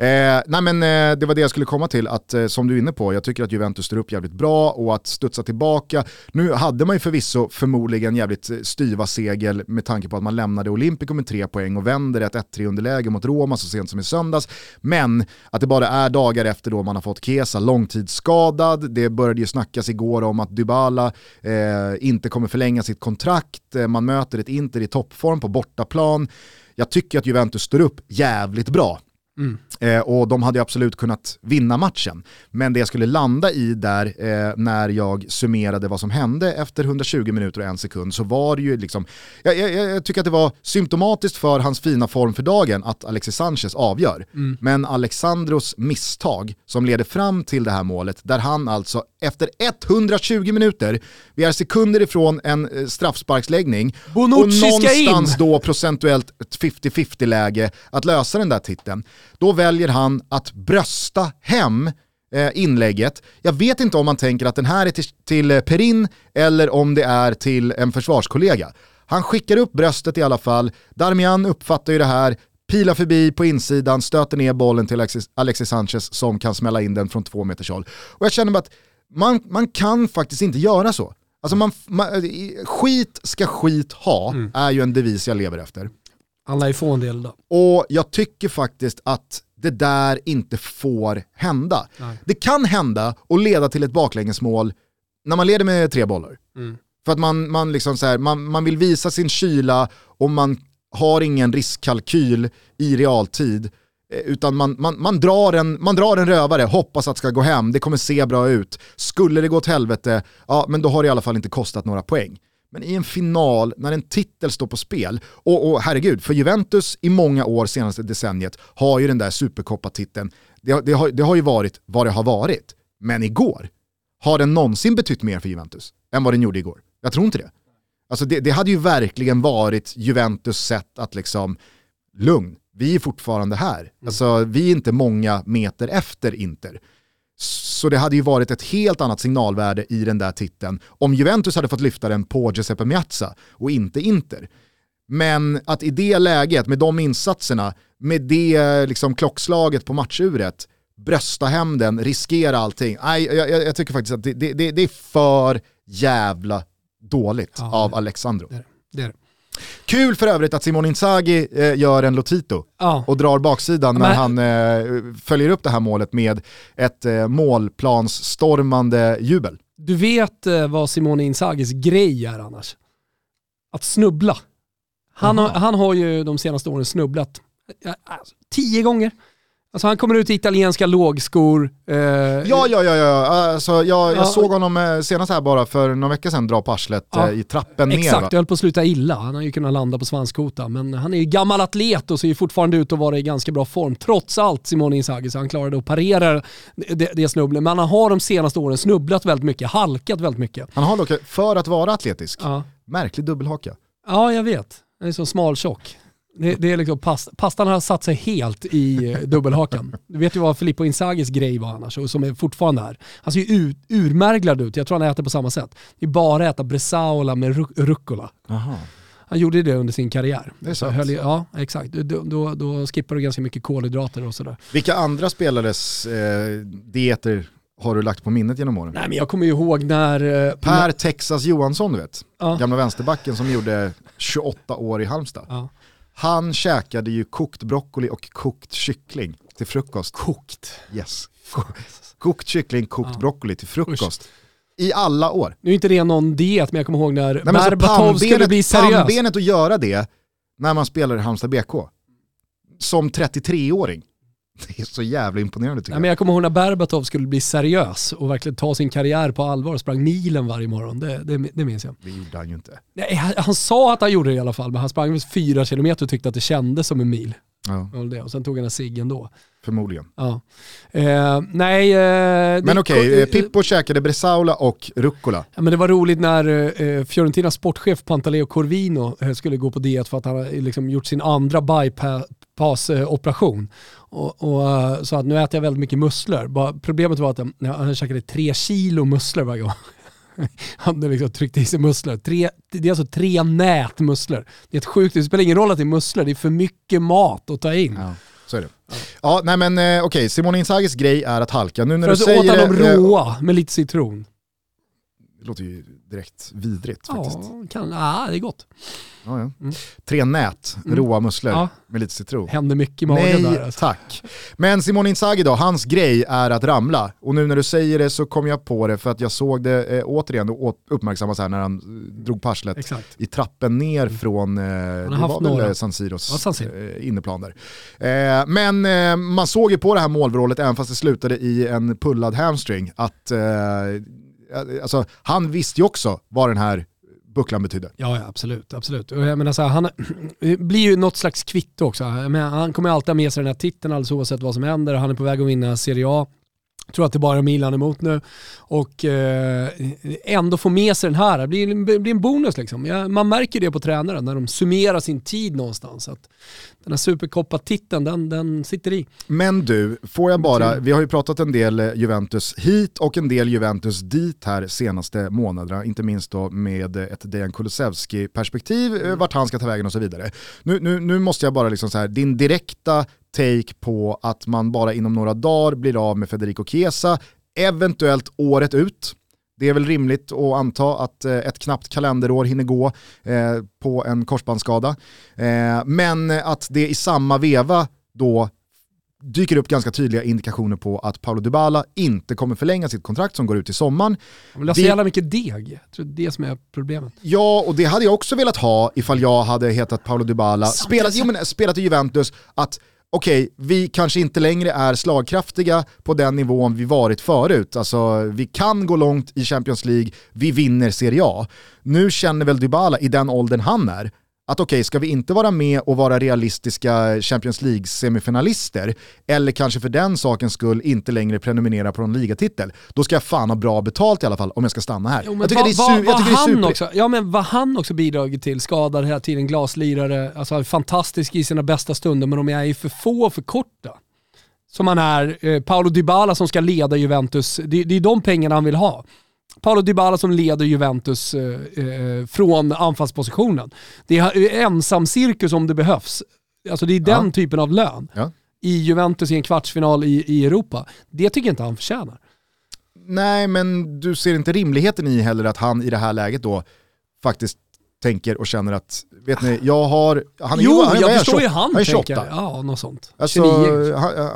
Eh, nej men eh, det var det jag skulle komma till, att eh, som du är inne på, jag tycker att Juventus står upp jävligt bra och att studsa tillbaka. Nu hade man ju förvisso förmodligen jävligt eh, styva segel med tanke på att man lämnade Olympico med tre poäng och vänder ett 1-3 underläge mot Roma så sent som i söndags. Men att det bara är dagar efter då man har fått Kesa långtidsskadad, det började ju snackas igår om att Dybala eh, inte kommer förlänga sitt kontrakt, eh, man möter ett Inter i toppform på bortaplan. Jag tycker att Juventus står upp jävligt bra Mm. Eh, och de hade absolut kunnat vinna matchen. Men det jag skulle landa i där eh, när jag summerade vad som hände efter 120 minuter och en sekund så var det ju liksom, jag, jag, jag tycker att det var symptomatiskt för hans fina form för dagen att Alexis Sanchez avgör. Mm. Men Alexandros misstag som leder fram till det här målet, där han alltså efter 120 minuter, vi är sekunder ifrån en eh, straffsparksläggning Bonucci och någonstans då procentuellt ett 50-50 läge att lösa den där titeln. Då väljer han att brösta hem eh, inlägget. Jag vet inte om man tänker att den här är till, till eh, Perin eller om det är till en försvarskollega. Han skickar upp bröstet i alla fall, Darmian uppfattar ju det här, pilar förbi på insidan, stöter ner bollen till Alexis, Alexis Sanchez som kan smälla in den från två meters håll. Och jag känner bara att man, man kan faktiskt inte göra så. Alltså man, man, skit ska skit ha, mm. är ju en devis jag lever efter. Lär ju få en del då. Och jag tycker faktiskt att det där inte får hända. Nej. Det kan hända och leda till ett baklängesmål när man leder med tre bollar. Mm. För att man, man, liksom så här, man, man vill visa sin kyla och man har ingen riskkalkyl i realtid. Eh, utan man, man, man, drar en, man drar en rövare, hoppas att det ska gå hem, det kommer se bra ut. Skulle det gå åt helvete, ja men då har det i alla fall inte kostat några poäng. Men i en final, när en titel står på spel, och, och herregud, för Juventus i många år senaste decenniet har ju den där superkoppatiteln, det, det, har, det har ju varit vad det har varit. Men igår, har den någonsin betytt mer för Juventus än vad den gjorde igår? Jag tror inte det. Alltså det, det hade ju verkligen varit Juventus sätt att liksom, lugn, vi är fortfarande här. Mm. Alltså, vi är inte många meter efter Inter. Så det hade ju varit ett helt annat signalvärde i den där titeln om Juventus hade fått lyfta den på Giuseppe Miazza och inte Inter. Men att i det läget, med de insatserna, med det liksom klockslaget på matchuret, brösta hem den, riskera allting. Nej, jag, jag, jag tycker faktiskt att det, det, det, är för jävla dåligt ja, av Alexandro. Det det är det. Kul för övrigt att Simon Inzaghi eh, gör en Lotito ja. och drar baksidan när han eh, följer upp det här målet med ett eh, målplansstormande jubel. Du vet vad Simone Inzaghis grej är annars? Att snubbla. Han har, han har ju de senaste åren snubblat tio gånger. Alltså han kommer ut i italienska lågskor. Eh, ja, ja, ja, ja. Alltså, jag, jag ja, såg honom eh, senast här bara för några veckor sedan dra på arslet ja, eh, i trappen exakt, ner. Exakt, det höll på att sluta illa. Han har ju kunnat landa på svanskota. Men han är ju gammal atlet och ser ju fortfarande ut att vara i ganska bra form. Trots allt Simone Inzaghi, så han klarade att parera det, det snubblet. Men han har de senaste åren snubblat väldigt mycket, halkat väldigt mycket. Han har dock, för att vara atletisk, ja. märklig dubbelhaka. Ja, jag vet. Han är så smaltjock. Det, det är liksom past, pastan har satt sig helt i eh, dubbelhakan. Du vet ju vad Filippo Inzagis grej var annars och som är fortfarande är. Han ser ju urmärglad ut, jag tror han äter på samma sätt. Det är bara att äta bresaola med rucola. Han gjorde det under sin karriär. Det är sant. Höll, ja, exakt. Då, då, då skippar du ganska mycket kolhydrater och sådär. Vilka andra spelares eh, dieter har du lagt på minnet genom åren? Nej men jag kommer ju ihåg när... Eh, per Texas Johansson du vet, ja. gamla vänsterbacken som gjorde 28 år i Halmstad. Ja. Han käkade ju kokt broccoli och kokt kyckling till frukost. Kokt? Yes. Kokt kyckling, kokt ja. broccoli till frukost. Usch. I alla år. Nu är inte det någon diet, men jag kommer ihåg när Nej, Berbatov skulle bli seriös. Pannbenet att göra det när man spelar i Halmstad BK. Som 33-åring. Det är så jävla imponerande tycker ja, jag. Men jag kommer ihåg när Berbatov skulle bli seriös och verkligen ta sin karriär på allvar och sprang milen varje morgon. Det, det, det minns jag. Det gjorde han ju inte. Nej, han, han, sa att han gjorde det i alla fall, men han sprang fyra kilometer och tyckte att det kändes som en mil. Ja. Och sen tog han en cigg ändå. Förmodligen. Ja. Eh, nej, eh, men okej, okay, eh, Pippo käkade Bresaula och rucola. Ja, men det var roligt när eh, Fiorentinas sportchef Pantaleo Corvino eh, skulle gå på diet för att han har liksom, gjort sin andra bypass-operation. Och, och sa att nu äter jag väldigt mycket musslor. Bara, problemet var att han, han käkade tre kilo musslor varje gång. han hade liksom tryckt i sig musslor. Tre, det är alltså tre nät musslor. Det är ett sjukt, det spelar ingen roll att det är musslor, det är för mycket mat att ta in. Ja. Så är det. Ja, ja nej men eh, okej. Simone Inzagis grej är att halka. Nu när För du säger åt honom eh, råa med lite citron. Det låter ju direkt vidrigt faktiskt. Ja, kan, ja det är gott. Ja, ja. Mm. Tre nät, mm. råa musslor ja. med lite citron. Händer mycket i magen Nej, där. Alltså. tack. Men Simon Inzaghi då, hans grej är att ramla. Och nu när du säger det så kom jag på det för att jag såg det eh, återigen uppmärksammas här när han eh, drog parslet Exakt. i trappen ner mm. från, eh, det var väl eh, San Siros ja, San Siro. eh, inneplan där. Eh, men eh, man såg ju på det här målvrålet, även fast det slutade i en pullad hamstring, att Eh, alltså, han visste ju också vad den här bucklan betydde. Ja, ja absolut. absolut. Jag menar så här, han blir ju något slags kvitto också. Menar, han kommer alltid ha med sig den här titeln alldeles oavsett vad som händer. Han är på väg att vinna Serie A. Jag tror att det bara är Milan emot nu. Och eh, ändå få med sig den här, det blir, det blir en bonus liksom. Ja, man märker det på tränaren när de summerar sin tid någonstans. Att den här superkoppa-titeln, den, den sitter i. Men du, får jag bara, vi har ju pratat en del eh, Juventus hit och en del Juventus dit här senaste månaderna, inte minst då med ett Dejan Kulusevski-perspektiv, eh, mm. vart han ska ta vägen och så vidare. Nu, nu, nu måste jag bara liksom så här, din direkta take på att man bara inom några dagar blir av med Federico Chiesa, eventuellt året ut. Det är väl rimligt att anta att eh, ett knappt kalenderår hinner gå eh, på en korsbandsskada. Eh, men att det i samma veva då dyker upp ganska tydliga indikationer på att Paolo Dybala inte kommer förlänga sitt kontrakt som går ut i sommaren. Han vill ha så jävla mycket deg, jag tror det är det som är problemet. Ja, och det hade jag också velat ha ifall jag hade hetat Paolo Dybala, spelat, jo, men, spelat i Juventus, att okej, okay, vi kanske inte längre är slagkraftiga på den nivån vi varit förut. Alltså, vi kan gå långt i Champions League, vi vinner Serie A. Nu känner väl Dybala i den åldern han är, att okej, okay, ska vi inte vara med och vara realistiska Champions League-semifinalister, eller kanske för den sakens skull inte längre prenumerera på en ligatitel, då ska jag fan ha bra betalt i alla fall om jag ska stanna här. Jo, jag tycker, va, det, är va, va han Också, ja, men vad han också bidragit till, skadad hela tiden, glaslirare, alltså fantastisk i sina bästa stunder, men de är ju för få och för korta. Som han är, eh, Paolo Dybala som ska leda Juventus, det, det är de pengarna han vill ha. Paolo Dybala som leder Juventus eh, eh, från anfallspositionen. Det är ensam cirkus om det behövs. Alltså det är den ja. typen av lön. Ja. I Juventus i en kvartsfinal i, i Europa. Det tycker jag inte han förtjänar. Nej, men du ser inte rimligheten i heller att han i det här läget då faktiskt tänker och känner att, vet ni, jag har... Han, jo, han, jag förstår 28, ju han, han är 28. tänker. Ja, något sånt. Alltså,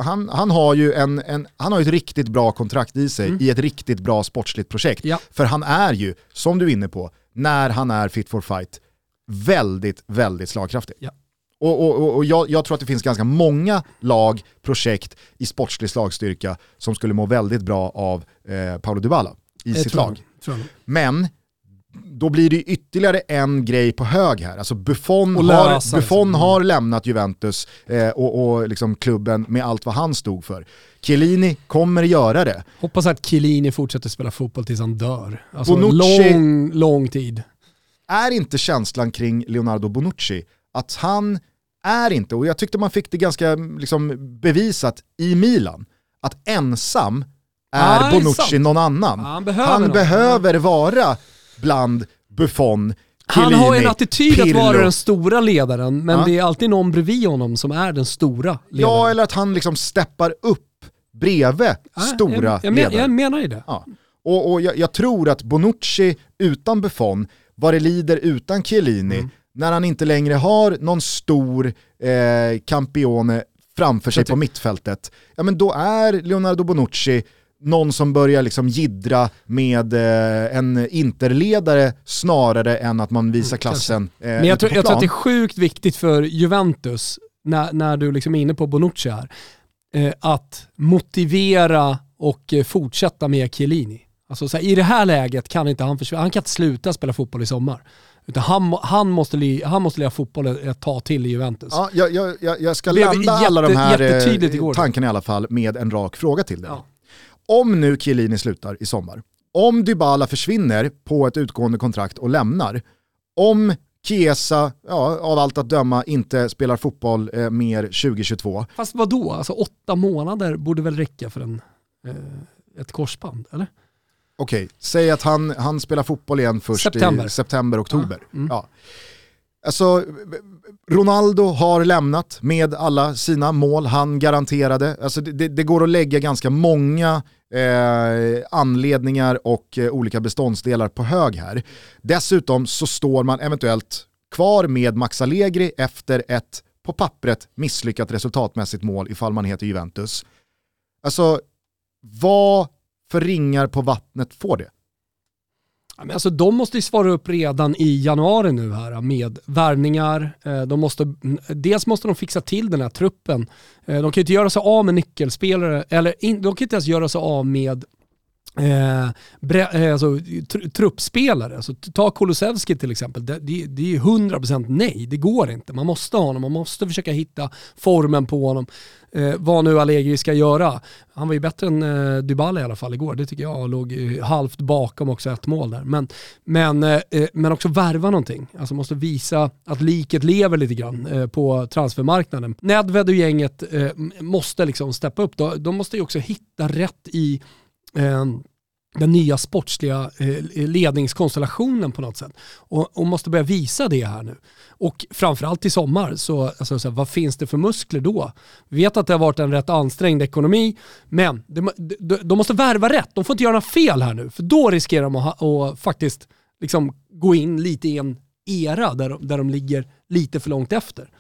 han, han, har ju en, en, han har ett riktigt bra kontrakt i sig mm. i ett riktigt bra sportsligt projekt. Ja. För han är ju, som du är inne på, när han är fit for fight, väldigt, väldigt slagkraftig. Ja. Och, och, och jag, jag, tror att det finns ganska många lag, projekt i sportslig slagstyrka som skulle må väldigt bra av eh, Paolo Dybala i jag sitt lag. Men då blir det ytterligare en grej på hög här. Alltså Buffon, har, Buffon mm. har lämnat Juventus eh, och, och liksom klubben med allt vad han stod för. Chiellini kommer göra det. Hoppas att Chiellini fortsätter spela fotboll tills han dör. Alltså Bonucci, lång, lång tid. Är inte känslan kring Leonardo Bonucci att han är inte, och jag tyckte man fick det ganska liksom, bevisat i Milan, att ensam är ah, Bonucci någon annan. Ah, han behöver, han behöver vara bland Buffon, han har en attityd Pirlo. att vara den stora ledaren, men ja. det är alltid någon bredvid honom som är den stora ledaren. Ja, eller att han liksom steppar upp bredvid ja, stora jag, jag ledare. Jag menar ju det. Ja. Och, och jag, jag, tror att Bonucci utan Buffon, vad det lider utan Chiellini, mm. när han inte längre har någon stor eh, campione framför sig på mittfältet, ja men då är Leonardo Bonucci någon som börjar liksom gidra med eh, en interledare snarare än att man visar mm, klassen eh, Men jag, tror, jag tror att det är sjukt viktigt för Juventus, när, när du liksom är inne på Bonucci här, eh, att motivera och eh, fortsätta med Chiellini. Alltså, så här, I det här läget kan inte han försvinna, han kan inte sluta spela fotboll i sommar. Utan han, han, måste, han måste lira fotboll ett tag till i Juventus. Ja, jag, jag, jag ska landa jätte, alla de här eh, tankarna i alla fall med en rak fråga till dig. Ja om nu Chiellini slutar i sommar, om Dybala försvinner på ett utgående kontrakt och lämnar, om Chiesa, ja, av allt att döma, inte spelar fotboll eh, mer 2022. Fast vad då? Alltså åtta månader borde väl räcka för en, eh, ett korsband, eller? Okej, säg att han, han spelar fotboll igen först september. i september, oktober. Ja. Mm. Ja. Alltså, Ronaldo har lämnat med alla sina mål han garanterade. Alltså det, det går att lägga ganska många eh, anledningar och eh, olika beståndsdelar på hög här. Dessutom så står man eventuellt kvar med Max Allegri efter ett på pappret misslyckat resultatmässigt mål ifall man heter Juventus. Alltså, vad för ringar på vattnet får det? Alltså, de måste ju svara upp redan i januari nu här med värvningar. Eh, de måste, dels måste de fixa till den här truppen. Eh, de kan ju inte göra sig av med nyckelspelare, eller de kan inte ens göra sig av med Eh, bre, eh, alltså, tr truppspelare, alltså, ta Kulusevski till exempel, det, det, det är 100% nej, det går inte. Man måste ha honom, man måste försöka hitta formen på honom. Eh, vad nu Allegri ska göra. Han var ju bättre än eh, Dybala i alla fall igår, det tycker jag. Låg eh, halvt bakom också ett mål där. Men, men, eh, eh, men också värva någonting. Alltså måste visa att liket lever lite grann eh, på transfermarknaden. Nedved och gänget eh, måste liksom steppa upp. De, de måste ju också hitta rätt i Eh, den nya sportsliga eh, ledningskonstellationen på något sätt. Och, och, måste börja visa det här nu. Och framförallt i sommar, så, alltså, så vad finns det för muskler då? Vi vet att det har varit en rätt ansträngd ekonomi, men de, de, de måste värva rätt. De får inte göra några fel här nu, för då riskerar de att, att faktiskt liksom gå in lite i en era där, där de ligger lite för långt efter.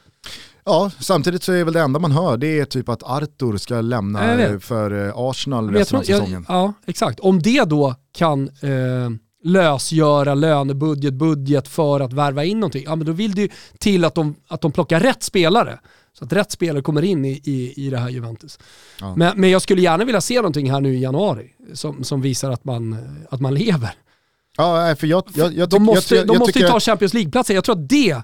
Ja, samtidigt så är väl det enda man hör det är typ att Arthur ska lämna för eh, Arsenal resten tror, av säsongen. Jag, ja, exakt. Om det då kan eh, lösgöra lönebudget, budget för att värva in någonting, ja men då vill det ju till att de, att de plockar rätt spelare. Så att rätt spelare kommer in i, i, i det här Juventus. Ja. Men, men jag skulle gärna vilja se någonting här nu i januari som, som visar att man, att man lever. Ja, för jag, jag, jag, de måste, jag, jag, de måste ju ta Champions League-platser. Jag tror att det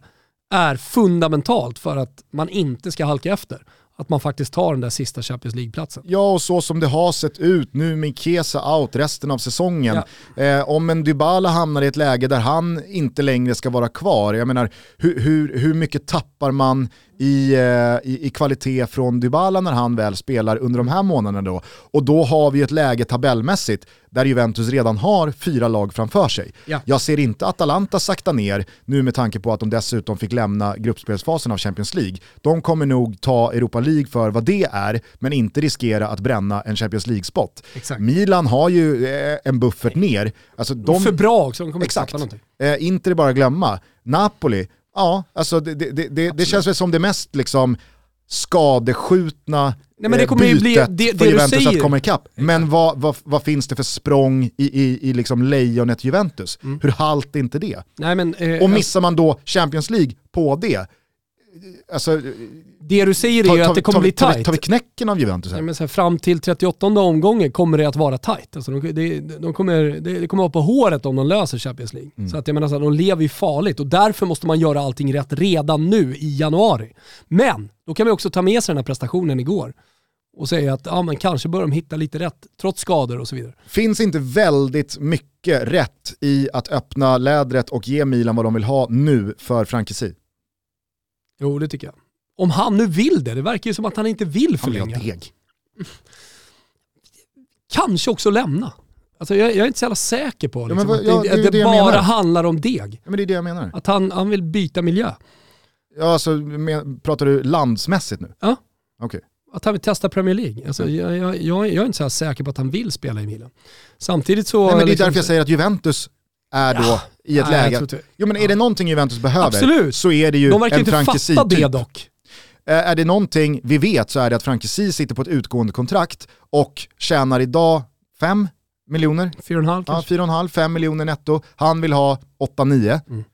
är fundamentalt för att man inte ska halka efter. Att man faktiskt tar den där sista Champions League-platsen. Ja, och så som det har sett ut nu med Kesa out resten av säsongen. Ja. Eh, om en Dybala hamnar i ett läge där han inte längre ska vara kvar, jag menar hur, hur, hur mycket tappar man i, eh, i, i kvalitet från Dybala när han väl spelar under de här månaderna då. Och då har vi ett läge tabellmässigt där Juventus redan har fyra lag framför sig. Ja. Jag ser inte Atalanta sakta ner nu med tanke på att de dessutom fick lämna gruppspelsfasen av Champions League. De kommer nog ta Europa League för vad det är, men inte riskera att bränna en Champions League-spot. Milan har ju eh, en buffert ner. Alltså de, för bra också, de kommer exakt. inte någonting. Eh, inte det bara glömma. Napoli, Ja, alltså det, det, det, det känns väl som det mest liksom skadeskjutna Nej, men det kommer bytet bli, det, för Juventus att komma ikapp. Men vad, vad, vad, finns det för språng i, i, i liksom lejonet Juventus? Mm. Hur halt är inte det? Nej, men, eh, och missar man då Champions League på det, alltså, det du säger är ju att det kommer bli tight. Tar vi knäcken av Juventus här? Ja, men så här, fram till 38 omgången kommer det att vara tight. Alltså de, de, de kommer, det, kommer vara på håret om de löser Champions League. Mm. Så att jag menar, så här, de lever ju farligt och därför måste man göra allting rätt redan nu i januari. Men då kan vi också ta med sig den här prestationen igår och säga att ja, men kanske bör de hitta lite rätt trots skador och så vidare. Finns inte väldigt mycket rätt i att öppna lädret och ge Milan vad de vill ha nu för Frankesi? Jo, det tycker jag. Om han nu vill det, det verkar ju som att han inte vill förlänga. Han vill deg. Kanske också lämna. Alltså jag, jag, är inte så jävla säker på liksom, ja, men, ja, det, det, det, det bara handlar om deg. Ja, men det är det jag menar. Att han, han vill byta miljö. Ja, alltså, men, pratar du landsmässigt nu? Ja. Okej. Okay. Att han vill testa Premier League. Alltså, mm. jag, jag, jag, är inte så säker på att han vill spela i Milan. Samtidigt så... Nej, men det är liksom, därför jag säger att Juventus är då ja, i ett nej, läge... Jo men är det någonting Juventus behöver Absolut. så är det ju De verkar inte fatta det dock. Eh, är det någonting vi vet så är det att Frankesi sitter på ett utgående kontrakt och tjänar idag 5 miljoner? 4,5 Ja, 4,5, 5 miljoner netto. Han vill ha 8-9. Mm.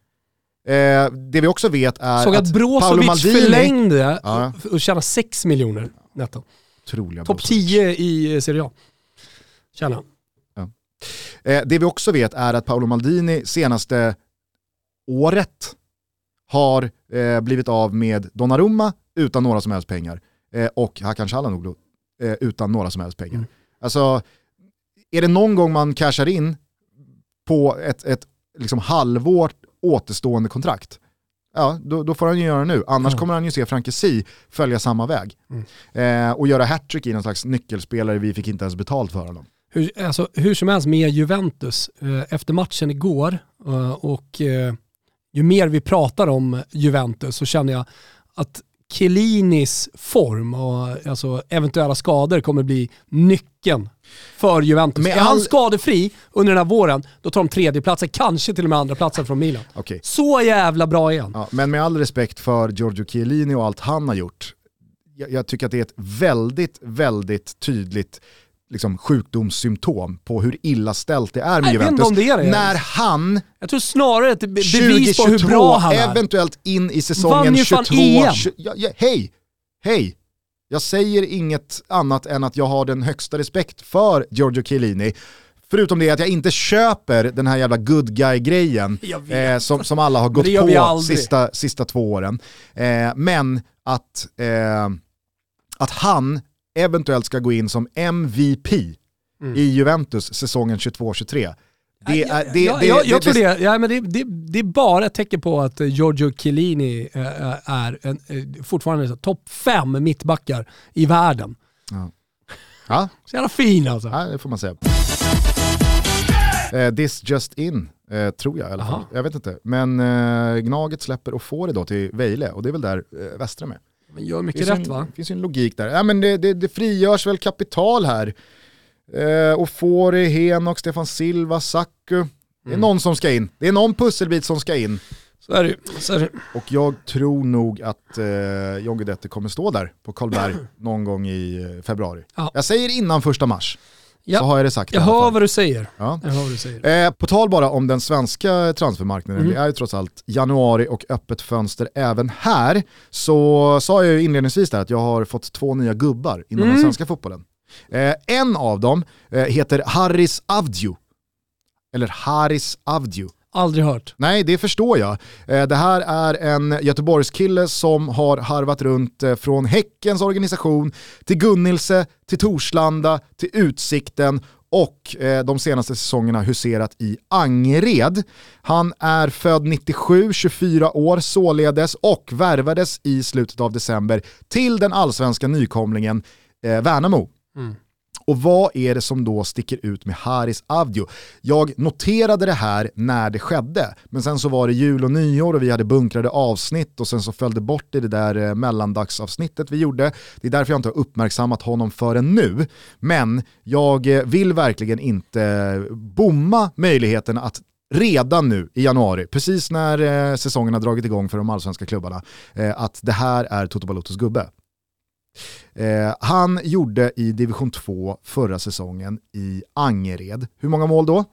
Eh, det vi också vet är Såg att, att Brozovic Maldini, förlängde ja. och tjänade 6 miljoner netto. Topp 10 i Serie A. Tjänar. Eh, Det vi också vet är att Paolo Maldini senaste året har eh, blivit av med Donnarumma utan några som helst pengar eh, och Hakan Calhanoglu eh, utan några som helst pengar. Mm. Alltså, är det någon gång man cashar in på ett, ett liksom halvår återstående kontrakt, ja då, då, får han ju göra nu. Annars mm. kommer han ju se Frankesi följa samma väg. Mm. Eh, och göra hattrick i någon slags nyckelspelare, vi fick inte ens betalt för honom. Hur, alltså, hur som helst med Juventus, eh, efter matchen igår eh, och eh, ju mer vi pratar om Juventus så känner jag att Chiellinis form och alltså eventuella skador kommer bli nyckeln för Juventus. Med är all... han skadefri under den här våren, då tar de tredjeplatsen, kanske till och med andra platsen från Milan. Okay. Så jävla bra igen. Ja, men med all respekt för Giorgio Chiellini och allt han har gjort, jag, jag tycker att det är ett väldigt, väldigt tydligt liksom, sjukdomssymptom på hur illa ställt det är med Juventus. Det är det. När han, jag tror snarare ett bevis 2022, på hur bra han är. eventuellt in i säsongen 22, 20, ja, ja, hej, hej. Jag säger inget annat än att jag har den högsta respekt för Giorgio Chiellini. Förutom det att jag inte köper den här jävla good guy-grejen eh, som, som alla har gått på sista, sista två åren. Eh, men att, eh, att han eventuellt ska gå in som MVP mm. i Juventus säsongen 22-23. Det är, det, ja, det, jag, jag tror det, ja, men det, är bara ett tecken på att Giorgio Chiellini äh, är en, fortfarande topp fem mittbackar i världen. Ja. Ja. Så jävla fin alltså. Ja, det får man säga. Uh, this just in, uh, tror jag i alla fall. Aha. Jag vet inte. Men uh, Gnaget släpper och får det då till Vejle och det är väl där uh, Västra med. Men gör mycket rätt en, va? Det finns ju en logik där. Ja, men det, det, det frigörs väl kapital här. Eh, och Fori, Henok, Stefan Silva, Saku. Det är mm. någon som ska in. Det är någon pusselbit som ska in. Så är det, så är det. Och jag tror nog att eh, John Guidetti kommer stå där på Karlberg någon gång i eh, februari. Ja. Jag säger innan första mars. Ja. Så har jag det sagt. Jag hör vad du säger. Ja. Jag hör vad du säger. Eh, på tal bara om den svenska transfermarknaden, mm. det är ju trots allt januari och öppet fönster även här. Så sa jag ju inledningsvis där att jag har fått två nya gubbar inom mm. den svenska fotbollen. Eh, en av dem eh, heter Haris Avdiu. Eller Haris Avdiu. Aldrig hört. Nej, det förstår jag. Eh, det här är en Göteborgskille som har harvat runt eh, från Häckens organisation till Gunnilse, till Torslanda, till Utsikten och eh, de senaste säsongerna huserat i Angered. Han är född 97, 24 år således och värvades i slutet av december till den allsvenska nykomlingen Värnamo. Mm. Och vad är det som då sticker ut med Haris Avdio? Jag noterade det här när det skedde, men sen så var det jul och nyår och vi hade bunkrade avsnitt och sen så följde bort i det där eh, mellandagsavsnittet vi gjorde. Det är därför jag inte har uppmärksammat honom förrän nu. Men jag eh, vill verkligen inte eh, bomma möjligheten att redan nu i januari, precis när eh, säsongen har dragit igång för de allsvenska klubbarna, att det här är Toto Balotos gubbe. Eh, han gjorde i division 2 förra säsongen i Angered. Hur många mål då?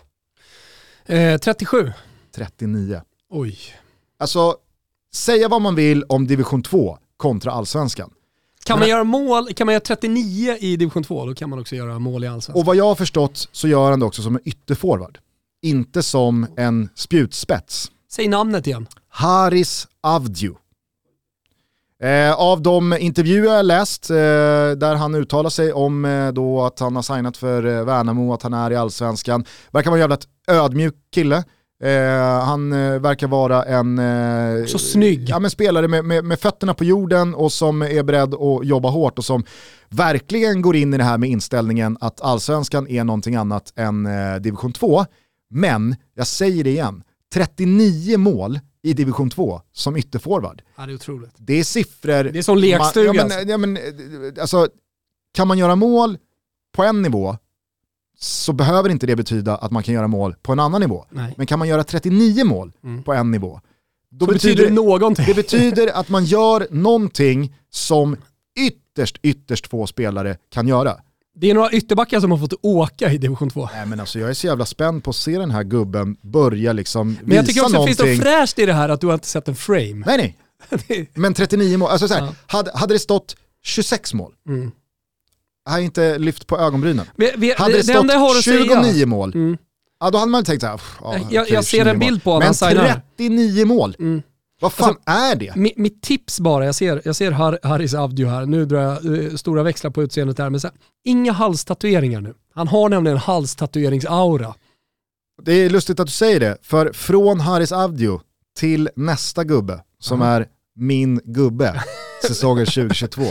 Eh, 37. 39. Oj. Alltså, säga vad man vill om division 2 kontra allsvenskan. Kan man, göra mål, kan man göra 39 i division 2, då kan man också göra mål i allsvenskan. Och vad jag har förstått så gör han det också som en ytterforward. Inte som en spjutspets. Säg namnet igen. Haris Avdiu. Eh, av de intervjuer jag läst eh, där han uttalar sig om eh, då att han har signat för eh, Värnamo, att han är i allsvenskan, verkar vara en jävligt ödmjuk kille. Eh, han eh, verkar vara en Så snygg. Ja, men spelare med, med, med, fötterna på jorden och som är beredd att jobba hårt och som verkligen går in i det här med inställningen att allsvenskan är någonting annat än division 2. Men, jag säger det igen, 39 mål i division 2 som ytterforward. Ja, det är otroligt. Det är siffror... Det är som lekstuga. Ja, men, ja, men, alltså, kan man göra mål på en nivå så behöver inte det betyda att man kan göra mål på en annan nivå. Nej. Men kan man göra 39 mål mm. på en nivå, då så betyder det någonting. Det betyder att man gör någonting som ytterst, ytterst få spelare kan göra. Det är några ytterbackar som har fått åka i division 2. Nej, men alltså, jag är så jävla spänd på att se den här gubben börja liksom visa Men jag tycker också någonting. att det finns något fräscht i det här att du har inte sett en frame. Nej nej. men 39 mål, alltså så här, ja. hade, hade det stått 26 mål, mm. jag har inte lyft på ögonbrynen. Vi, vi, hade det, det stått 29 säga. mål, mm. ja, då hade man tänkt såhär, ja, jag, jag ser en bild på honom. Men 39 mål. Mm. Vad fan alltså, är det? Mitt, mitt, tips bara, jag ser, jag ser Har, Haris Avdiu här, nu drar jag uh, stora växlar på utseendet här, men så här, inga halstatueringar nu. Han har nämligen halstatueringsaura. Det är lustigt att du säger det, för från Haris Avdiu till nästa gubbe, som mm. är min gubbe, säsongen 2022.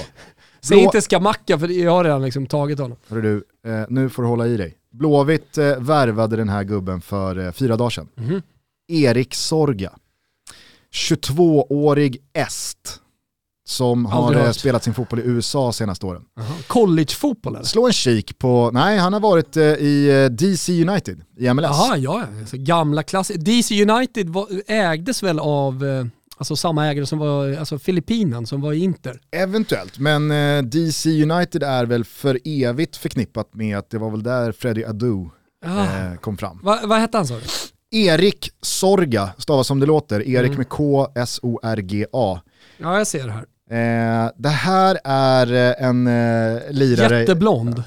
Säg inte Skamacka för jag har redan liksom tagit honom. Hörru du, eh, nu får du hålla i dig. Blåvitt eh, värvade den här gubben för eh, fyra dagar sedan. Mm. Erik Sorga. 22-årig est som har Aldrig hört. spelat sin fotboll i USA senaste åren. Collegefotboll eller? Slå en kik på, nej han har varit eh, i eh, DC United i MLS. Jaha, ja, ja. Så gamla klass. DC United var, ägdes väl av eh, alltså samma ägare som var, alltså Filippinen som var i Inter. Eventuellt, men eh, DC United är väl för evigt förknippat med att det var väl där Freddie Adu Ah. eh, kom fram. Va, vad hette han sa du? Erik Sorga, stavas som det låter, Erik Mm. med K, S-O-R-G-A. Ja, jag ser det här. Eh, det här är eh, en eh, lirare, Jätteblond.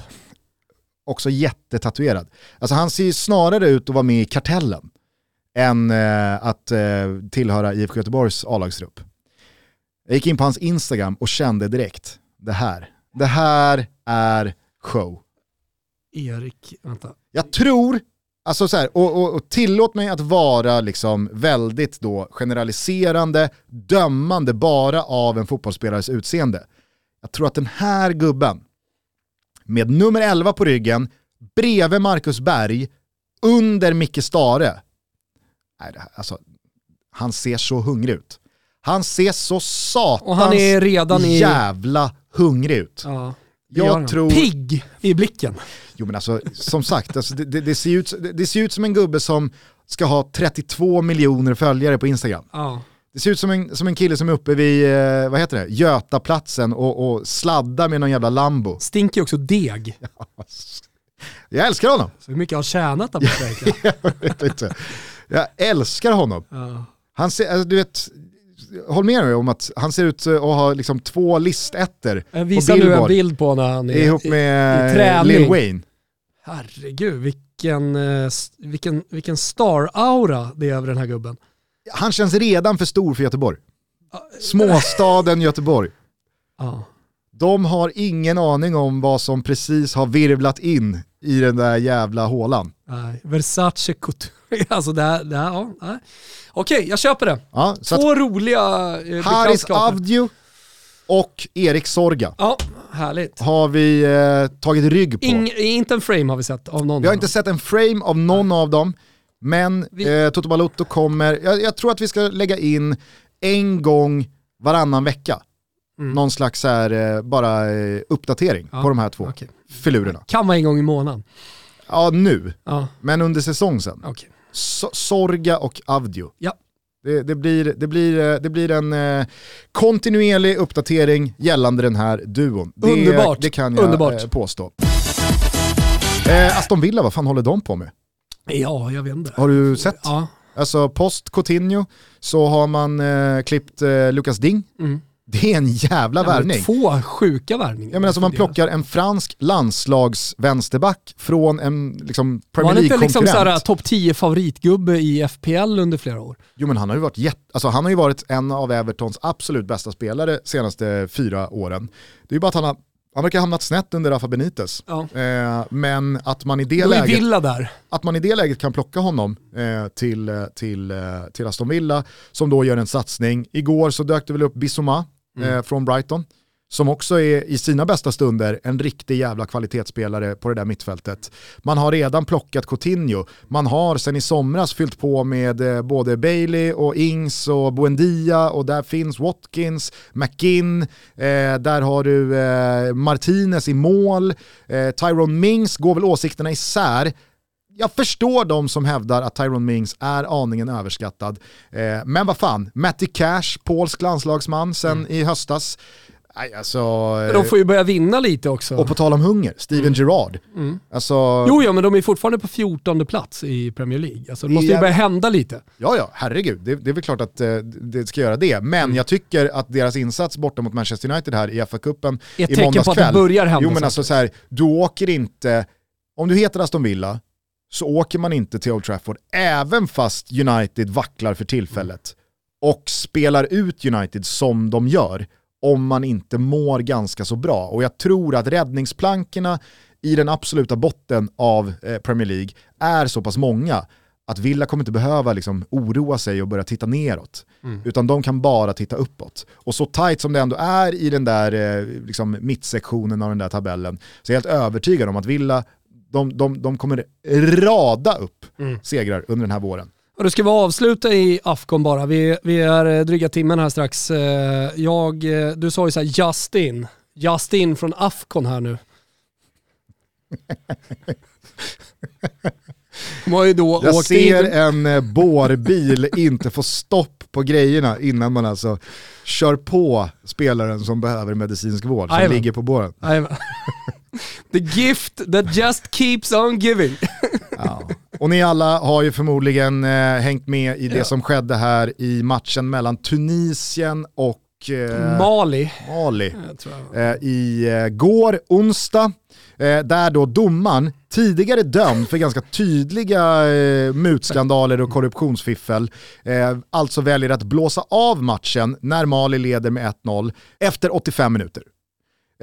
också jättetatuerad. Alltså han ser ju snarare ut att vara med i Kartellen än eh, att eh, tillhöra IFK Göteborgs A-lagstrupp. Jag gick in på hans Instagram och kände direkt, det här, det här är show. Erik, vänta. Jag tror, alltså så här, och, och, och tillåt mig att vara liksom väldigt då generaliserande, dömande bara av en fotbollsspelares utseende. Jag tror att den här gubben, med nummer 11 på ryggen, bredvid Marcus Berg, under Micke Stare. Nej, det här, alltså, han ser så hungrig ut. Han ser så satans Och han är redan i... jävla hungrig ut. Ja, Jag han. tror- Pigg i blicken. Jo men alltså, som sagt, alltså, det, det, det, ser ut, det, det ser ut som en gubbe som ska ha 32 miljoner följare på Instagram. Ja. Det ser ut som en, som en kille som är uppe vid, eh, vad heter det, Götaplatsen och, och sladdar med någon jävla Lambo. Stinker också deg. Jag älskar honom. Så hur mycket har tjänat där borta egentligen? jag vet inte. Jag älskar honom. Ja. Han ser, alltså, du vet, håll med mig om att han ser ut att ha liksom två listettor Jag på visar nu en Billboard bild på när han är ihop i- med i träning. Lil Wayne. Herregud, vilken, eh, vilken, vilken star-aura det är över den här gubben. Han känns redan för stor för Göteborg. Småstaden Göteborg. Ja. De har ingen aning om vad som precis har virvlat in i den där jävla hålan. Nej, Versace Couture. Alltså det här, det här ja. nej. Okej, jag köper det. Ja, Två roliga eh, Haris. Avdiu och Erik Sorga Ja, härligt. har vi eh, tagit rygg på. Ing, inte en frame har vi sett av någon. vi har inte sett en frame av någon av dem, men Vi- eh, Toto Balotto kommer, jag, jag tror att vi ska lägga in en gång varannan vecka. Mm. Någon slags här, eh, bara eh, uppdatering Ja, på de här två Okej. Filurerna. Kan vara en gång i månaden. Ja, nu, Ja, men under säsong sen. So- Sorga och Avdio. Ja. Det, det, blir, det, blir, eh, det blir en eh, kontinuerlig uppdatering gällande den här duon. Det, Underbart. Det kan jag Underbart. Eh, påstå. Eh, Aston Villa, vad fan håller de på med? Ja, jag vet inte. Har du sett? Ja. Alltså post Coutinho så har man eh, klippt eh, Lucas Ding. Mm. Det är en jävla Ja, värvning. Två sjuka värvningar. Jag menar alltså man plockar en fransk landslagsvänsterback från en liksom, Premier Var han inte liksom League-konkurrent. topp 10 favoritgubbe i FPL under flera år? Jo men han har ju varit, jätt, alltså, han har ju varit en av Evertons absolut bästa spelare senaste fyra åren. Det är ju bara att han har, han verkar ha hamnat snett under Rafa Benitez. Ja. Eh, men att man, i det läget, att man i det läget kan plocka honom eh, till, eh, till, eh, till Aston Villa som då gör en satsning. Igår så dök det väl upp Bissouma eh, från Brighton som också är i sina bästa stunder en riktig jävla kvalitetsspelare på det där mittfältet. Man har redan plockat Coutinho, man har sen i somras fyllt på med eh, både Bailey och Ings och Buendia och där finns Watkins, McGinn, eh, där har du eh, Martinez i mål, eh, Tyrone Mings går väl åsikterna isär. Jag förstår de som hävdar att Tyrone Mings är aningen överskattad. Eh, men vad fan, Matty Cash, polsk landslagsman sen i höstas. Nej, alltså, Men de får ju börja vinna lite också. och på tal om hunger, Steven Gerrard. Mm. Alltså, Jo, ja, men de är fortfarande på 14 plats i Premier League. Alltså, det måste ju Ja. börja hända lite. ja ja, herregud, det, det är väl klart att eh, det ska göra det. Men Mm. jag tycker att deras insats borta mot Manchester United här i FA-cupen Ett i tecken måndags på att det kväll. börjar hända Jo men alltså så här, du åker inte, om du heter Aston Villa så åker man inte till Old Trafford även fast United vacklar för tillfället och spelar ut United som de gör om man inte mår ganska så bra. Och jag tror att räddningsplankorna i den absoluta botten av eh, Premier League är så pass många att Villa kommer inte behöva liksom oroa sig och börja titta neråt. Utan de kan bara titta uppåt. Och så tight som det ändå är i den där eh, liksom, mittsektionen av den där tabellen så är jag helt övertygad om att Villa, de, de, de kommer rada upp segrar under den här våren. Och då ska vi avsluta i Afcon bara. Vi, vi är eh, dryga timmen här strax. Eh, jag, eh, du sa ju såhär Justin. Justin från Afcon här nu. jag ser in... en bårbil inte få stopp på grejerna innan man alltså kör på spelaren som behöver medicinsk vård, som ligger på båren. The gift that just keeps on giving. ja. Och ni alla har ju förmodligen eh, hängt med i det ja. som skedde här i matchen mellan Tunisien och eh, Mali, Mali. Eh, i eh, går, onsdag. Eh, där då domaren, tidigare dömd för ganska tydliga eh, mutskandaler och korruptionsfiffel, eh, alltså väljer att blåsa av matchen när Mali leder med 1-0 efter 85 minuter.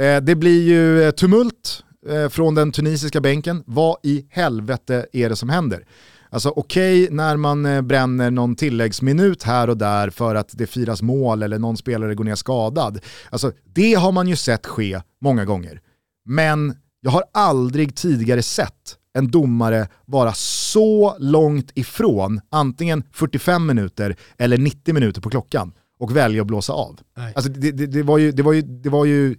Eh, det blir ju eh, tumult eh, från den tunisiska bänken. Vad i helvete är det som händer? Alltså okej okay, när man bränner någon tilläggsminut här och där för att det firas mål eller någon spelare går ner skadad. Alltså det har man ju sett ske många gånger. Men jag har aldrig tidigare sett en domare vara så långt ifrån antingen 45 minuter eller 90 minuter på klockan och välja att blåsa av. Alltså det, det, det, var ju, det, var ju, det var ju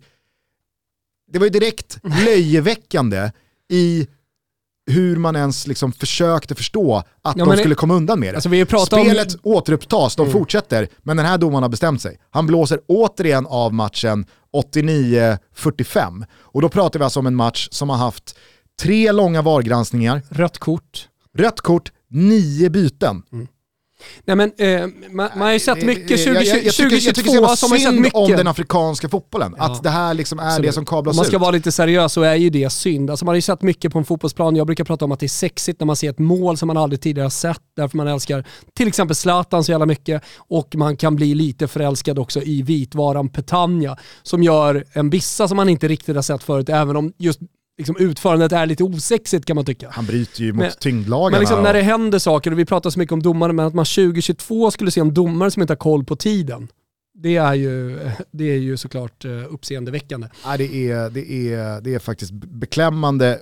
det var ju direkt löjeväckande i hur man ens liksom försökte förstå att ja, de skulle komma undan med det. Alltså Spelet om... återupptas, de mm. fortsätter, men den här domaren har bestämt sig. Han blåser återigen av matchen 89-45. Och då pratar vi alltså om en match som har haft tre långa VAR-granskningar. Rött kort. Rött kort, nio byten. Mm. Nej men eh, man, man, har ju sett mycket, 20, jag, jag, jag 2022 jag tycker, jag så synd mycket. om den afrikanska fotbollen, ja. att det här liksom är Absolut. det som kablas ut. Om man ska ut. vara lite seriös så är ju det synd. Alltså man har ju sett mycket på en fotbollsplan, jag brukar prata om att det är sexigt när man ser ett mål som man aldrig tidigare har sett, därför man älskar till exempel Zlatan så jävla mycket, och man kan bli lite förälskad också i vitvaran Petagna, som gör en vissa som man inte riktigt har sett förut, även om just liksom utförandet är lite osexigt kan man tycka. Han bryter ju mot men, tyngdlagarna. Men liksom när det händer saker, och vi pratar så mycket om domare, men att man 2022 skulle se en domare som inte har koll på tiden. Det är ju, det är ju såklart eh, uppseendeväckande. Ja, det, är, det, är, det är faktiskt beklämmande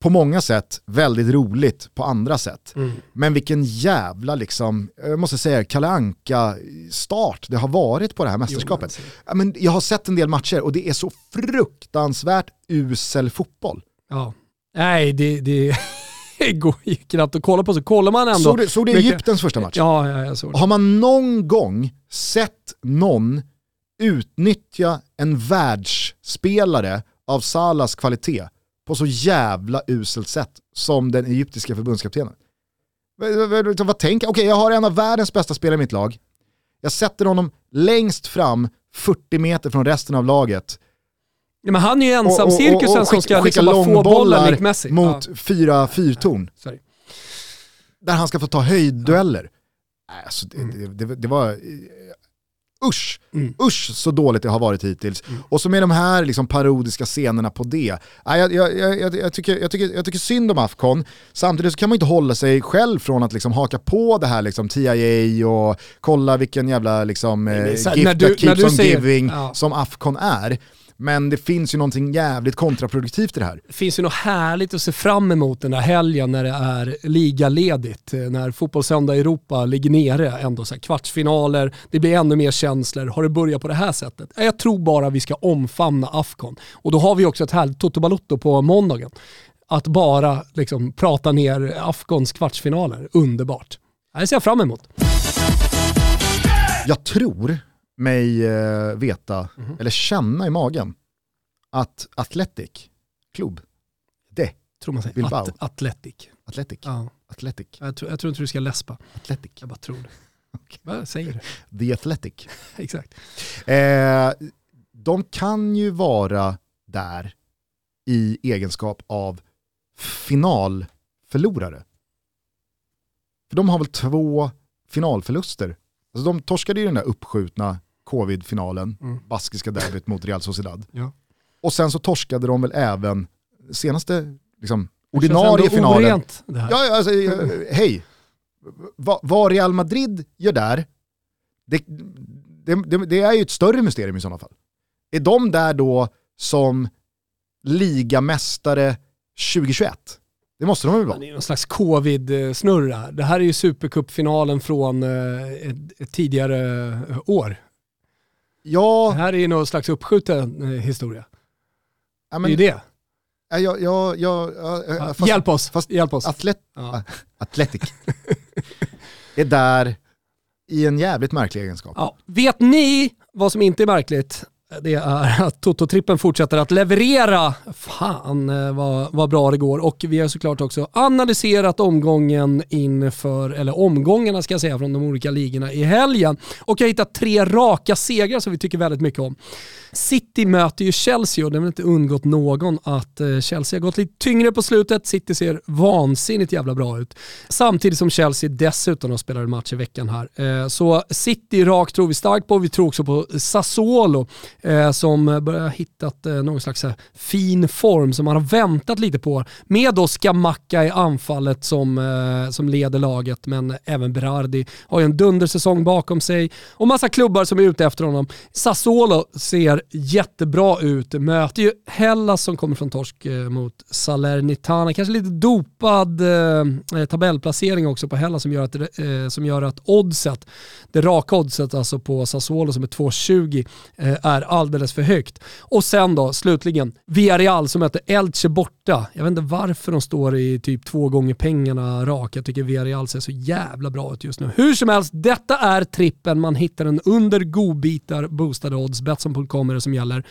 på många sätt väldigt roligt på andra sätt. Mm. Men vilken jävla, liksom, jag måste säga, kalanka start det har varit på det här mästerskapet. Jo, men jag har sett en del matcher och det är så fruktansvärt usel fotboll. Ja, nej det, det går ju knappt att kolla på. Så kollar man ändå... Såg du, såg du. Egyptens första match? Ja, ja jag såg det. Har man någon gång sett någon utnyttja en världsspelare av Salas kvalitet på så jävla uselt sätt som den egyptiska förbundskaptenen. Vad, tänker Okej, jag har en av världens bästa spelare i mitt lag. Jag sätter honom längst fram, 40 meter från resten av laget. Ja, men han är ju ensam cirkusen som ska liksom bara få bollen nickmässigt. mot ja. fyra fyrtorn. Där han ska få ta höjddueller. Ja. Alltså, det, det, det, det var usch, mm. usch så dåligt det har varit hittills. Mm. Och så med de här liksom parodiska scenerna på det. Jag, jag, jag, jag, tycker, jag, tycker, jag tycker synd om Afcon, samtidigt så kan man inte hålla sig själv från att liksom haka på det här liksom TIA och kolla vilken jävla liksom, eh, gift that keeps on säger, giving ja. som Afcon är. Men det finns ju någonting jävligt kontraproduktivt i det här. Det finns ju något härligt att se fram emot den där helgen när det är ligaledigt. När Fotbollssöndag Europa ligger nere, ändå så kvartsfinaler, det blir ännu mer känslor. Har det börjat på det här sättet? Jag tror bara vi ska omfamna Afcon. Och då har vi också ett härligt Toto Balotto på måndagen. Att bara liksom prata ner Afcons kvartsfinaler, underbart. Det ser jag fram emot. Jag tror mig eh, veta, mm eller känna i magen, att Athletic, klubb, det, tror man säger. Bilbao. At Athletic. Athletic. Ja. Athletic. Jag, tror, jag tror inte du ska läspa. Athletic. Jag bara tror det. Okay. Vad säger du? The Athletic. Exakt. Eh, de kan ju vara där i egenskap av finalförlorare. För de har väl två finalförluster. Alltså de torskade ju den där uppskjutna covid-finalen, mm. baskiska derbyt mot Real Sociedad. Ja. Och sen så torskade de väl även senaste liksom, ordinarie finalen. Ja, alltså, eh, hej. Va, vad Real Madrid gör där, det, det, det, det, är ju ett större mysterium i sådana fall. Är de där då som ligamästare 2021? Det måste de väl vara? Det är någon slags covid-snurra. Det här är ju supercupfinalen från eh, ett, ett tidigare eh, år. Ja. Det här är ju någon slags uppskjuten eh, historia. Ja, men, det är ju det. Ja, ja, ja, ja, fast, hjälp oss. Fast hjälp oss. Atlet, ja. Atletic är där i en jävligt märklig egenskap. Ja. Vet ni vad som inte är märkligt? Det är att Toto-trippen fortsätter att leverera. Fan eh, vad, vad bra det går. Och vi har såklart också analyserat omgången inför, eller omgångarna ska jag säga, från de olika ligorna i helgen. Och jag har hittat tre raka segrar som vi tycker väldigt mycket om. City möter ju Chelsea och det har väl inte undgått någon att eh, Chelsea har gått lite tyngre på slutet. City ser vansinnigt jävla bra ut. Samtidigt som Chelsea dessutom har spelat en match i veckan här. Eh, så City rakt tror vi starkt på. Vi tror också på Sassuolo eh, som börjar hittat eh, någon slags eh, fin form som man har väntat lite på. Med då Skamacka i anfallet som, eh, som leder laget men även Berardi har ju en dundersäsong bakom sig och massa klubbar som är ute efter honom. Sassuolo ser jättebra ut. Möter ju Hellas som kommer från torsk eh, mot Salernitana. Kanske lite dopad eh, tabellplacering också på Hellas som gör, att, eh, som gör att oddset, det raka oddset alltså på Sassuolo som är 2,20 eh, är alldeles för högt. Och sen då slutligen Villarreal som möter Elche borta. Jag vet inte varför de står i typ två gånger pengarna rak. Jag tycker Villarreal ser så jävla bra ut just nu. Hur som helst, detta är trippen. Man hittar den under godbitar boostade odds. Betsson.com är det som gäller.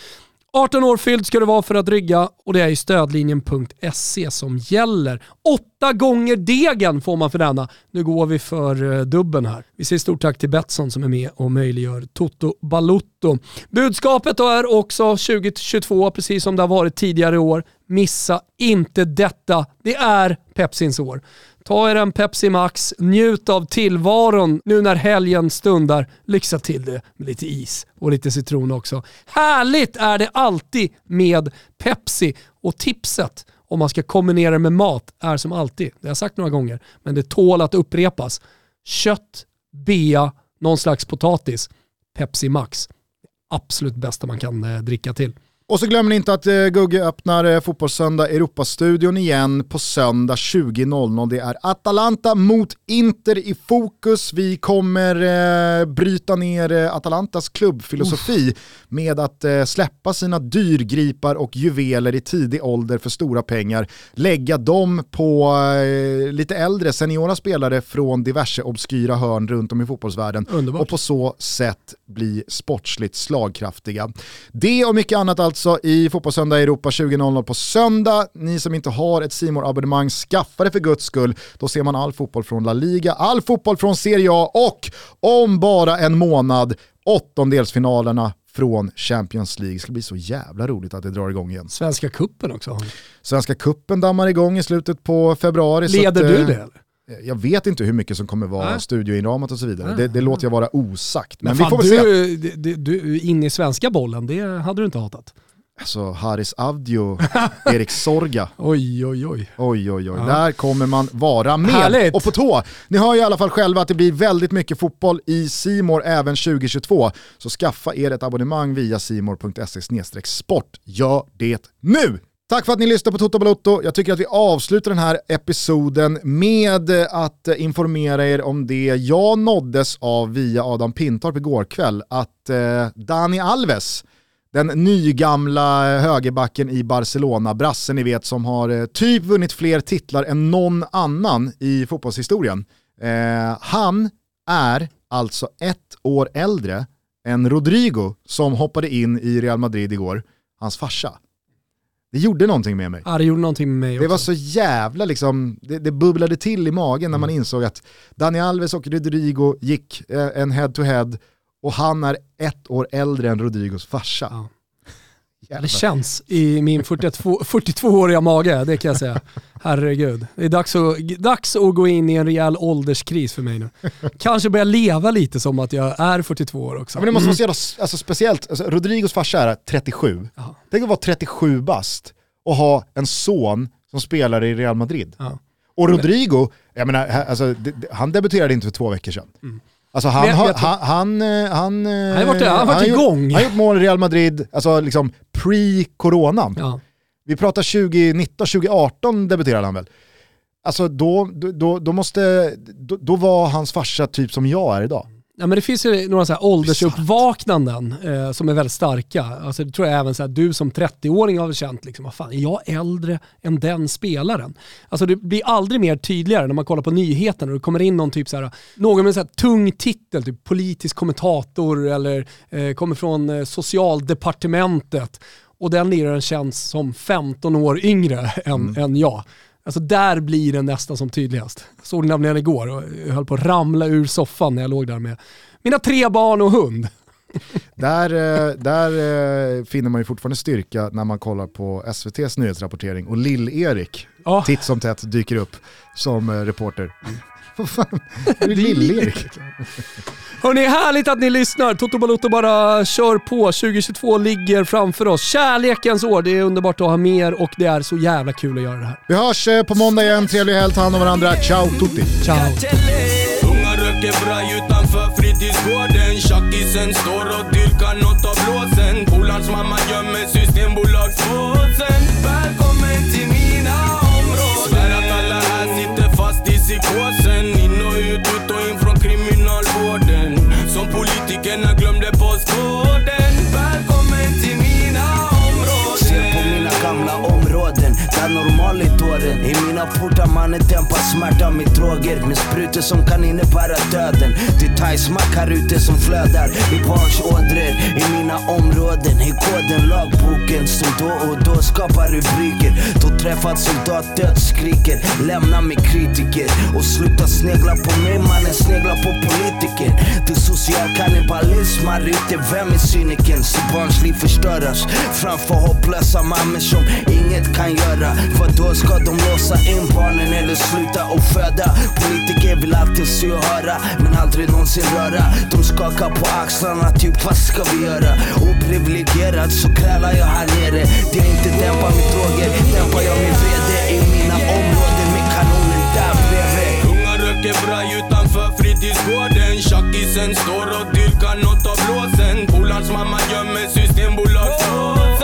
18 år fylld ska du vara för att rygga och det är ju stödlinjen.se som gäller. Åtta gånger degen får man för denna. Nu går vi för eh, dubben här. Vi säger stort tack till Betsson som är med och möjliggör Toto Balutto. Budskapet då är också 2022, precis som det har varit tidigare år. Missa inte detta. Det är Pepsins år. Ta er en Pepsi Max, njut av tillvaron nu när helgen stundar. Lyxa till det med lite is och lite citron också. Härligt är det alltid med Pepsi och tipset om man ska kombinera det med mat är som alltid, det har jag sagt några gånger, men det tål att upprepas. Kött, bea, någon slags potatis. Pepsi Max. Absolut bästa man kan eh, dricka till. Och så glömmer ni inte att eh, Gugge öppnar eh, Fotbollssöndag Europastudion igen på söndag 20.00. Det är Atalanta mot Inter i fokus. Vi kommer eh, bryta ner eh, Atalantas klubbfilosofi Uff. med att eh, släppa sina dyrgripar och juveler i tidig ålder för stora pengar. Lägga dem på lite äldre seniora spelare från diverse obskyra hörn runt om i fotbollsvärlden. Underbart. Och på så sätt bli sportsligt slagkraftiga. Det och mycket annat alltså alltså i Fotbollssöndag Europa 20.00 på söndag. Ni som inte har ett simor abonnemang skaffa det för guds skull. Då ser man all fotboll från La Liga, all fotboll från Serie A och om bara en månad åttondelsfinalerna från Champions League. Det ska bli så jävla roligt att det drar igång igen. Svenska kuppen också. Svenska kuppen dammar igång i slutet på februari. Leder att, du det eller? Jag vet inte hur mycket som kommer vara äh. studioinramat och så vidare. Det, det, låter jag vara osagt. Men, men vi får väl du, se. Du, du, in i svenska bollen, det hade du inte hatat. Alltså Haris Avdio, Erik Sorga. oj, oj, oj. Oj, oj, oj. Ja. Där kommer man vara med Härligt. och på tå. Ni hör ju i alla fall själva att det blir väldigt mycket fotboll i Simor även 2022. Så skaffa er ett abonnemang via simor.se sport. Gör det nu! Tack för att ni lyssnar på Toto Balotto. Jag tycker att vi avslutar den här episoden med att informera er om det jag nåddes av via Adam Pintorp igår kväll. Att eh, Dani Alves den nygamla högerbacken i Barcelona, brassen ni vet som har eh, typ vunnit fler titlar än någon annan i fotbollshistorien. Eh, han är alltså ett år äldre än Rodrigo som hoppade in i Real Madrid igår, hans farsa. Det gjorde någonting med mig. Ja, det gjorde någonting med mig också. Det var så jävla liksom, det, det bubblade till i magen när man mm. insåg att Dani Alves och Rodrigo gick eh, en head-to-head -head och han är ett år äldre än Rodrigos farsa. Ja. Det känns i min 42-åriga mage, det kan jag säga. Herregud. Det är dags att, dags att gå in i en rejäl ålderskris för mig nu. Kanske börja leva lite som att jag är 42 år också. Ja, men det måste vara så jävla, alltså, speciellt, alltså, Rodrigos farsa är 37. Aha. Tänk att vara 37 bast och ha en son som spelar i Real Madrid. Ja. Och Rodrigo, jag menar, alltså, han debuterade inte för två veckor sedan. Mm. Alltså han, har, han, han, eh, han, han, har varit, han har varit igång. Han har gjort mål i Real Madrid, alltså liksom pre-coronan. Ja. Vi pratar 2019, 2018 debuterade han väl. alltså då, då, då, måste, då, då var hans farsa typ som jag är idag. Ja, men det finns ju några så här åldersuppvaknanden eh, som är väldigt starka. Alltså, det tror jag även så här, du som 30-åring har känt, liksom, vad fan, är jag äldre än den spelaren? Alltså, det blir aldrig mer tydligare när man kollar på nyheterna och det kommer in någon typ så här, någon med en så här tung titel, typ politisk kommentator eller eh, kommer från eh, socialdepartementet och den liraren känns som 15 år yngre än, mm. än jag. Alltså där blir den nästan som tydligast. Såg det nämligen igår och jag höll på att ramla ur soffan när jag låg där med mina tre barn och hund. där, eh, där eh, finner man ju fortfarande styrka när man kollar på SVTs nyhetsrapportering och Lill-Erik oh. titt som tätt dyker upp som eh, reporter. Fan, är det Lill-Erik? Hörni, härligt att ni lyssnar. Toto Balotto bara kör på. 2022 ligger framför oss. Kärlekens år, det är underbart att ha mer och det är så jävla kul att göra det här. Vi hörs på måndag igen. Trevlig helg, ta hand om varandra. Ciao tutti! Ciao! röker braj utanför fritidsgården Tjackisen står och dyrkar nåt av blåsen Polarns mamma gömmer systembolagspåsen områden där normaligt åren. I mina portar mannen dämpar smärta med droger. Med sprutor som kan innebära döden. Det är thai-smack här ute som flödar. I barns ådror I mina områden. I koden lagboken som då och då skapar rubriker. Då träffat soldat dödsskriker. Lämna mig kritiker. Och sluta snegla på mig mannen. Snegla på politiker. Det är social kannibalism här ute, vem är cynikern? Så barns liv förstöras. Framför hopplösa mammor som inget kan göra. För då ska de låsa in barnen eller sluta och föda. Politiker vill alltid se och höra men aldrig någonsin röra. De skakar på axlarna typ vad ska vi göra? Oprivilegierad så krälar jag här nere. Det är inte dämpar med droger, dämpar jag med VD i mina områden med kanonen där bredvid Unga röker braj utanför fritidsgården. Tjackisen står och dyrkar nåt av blåsen Polarns mamma gömmer systembolagsblåsen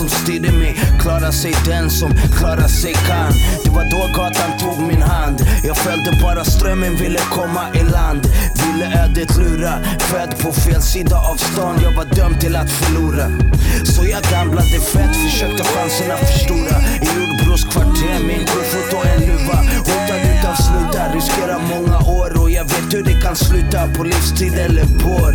som styrde mig Klara sig den som klara sig kan. Det var då gatan tog min hand. Jag följde bara strömmen, ville komma i land. Ville ödet lura Född på fel sida av stan, jag var dömd till att förlora. Så jag gamblade fett, försökte chanserna förstora. I Jordbros kvarter med en kofot och en luva. Hotade utav sluta riskerar många år och jag vet hur det kan sluta. På livstid eller vår.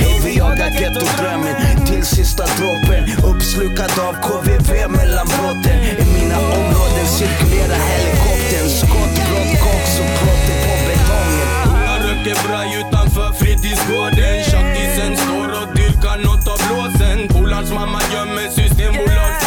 Hej vi jagar gettodrömmen. Till sista droppen. Uppslukad av KVV mellan brotten I mina områden cirkulerar helikoptern. Skott, brott, koks och klotter på betongen. Jag röker braj utanför fritidsgården. Tjackisen står och dyrkar nåt av blåsen. Polarns mamma gömmer systembolag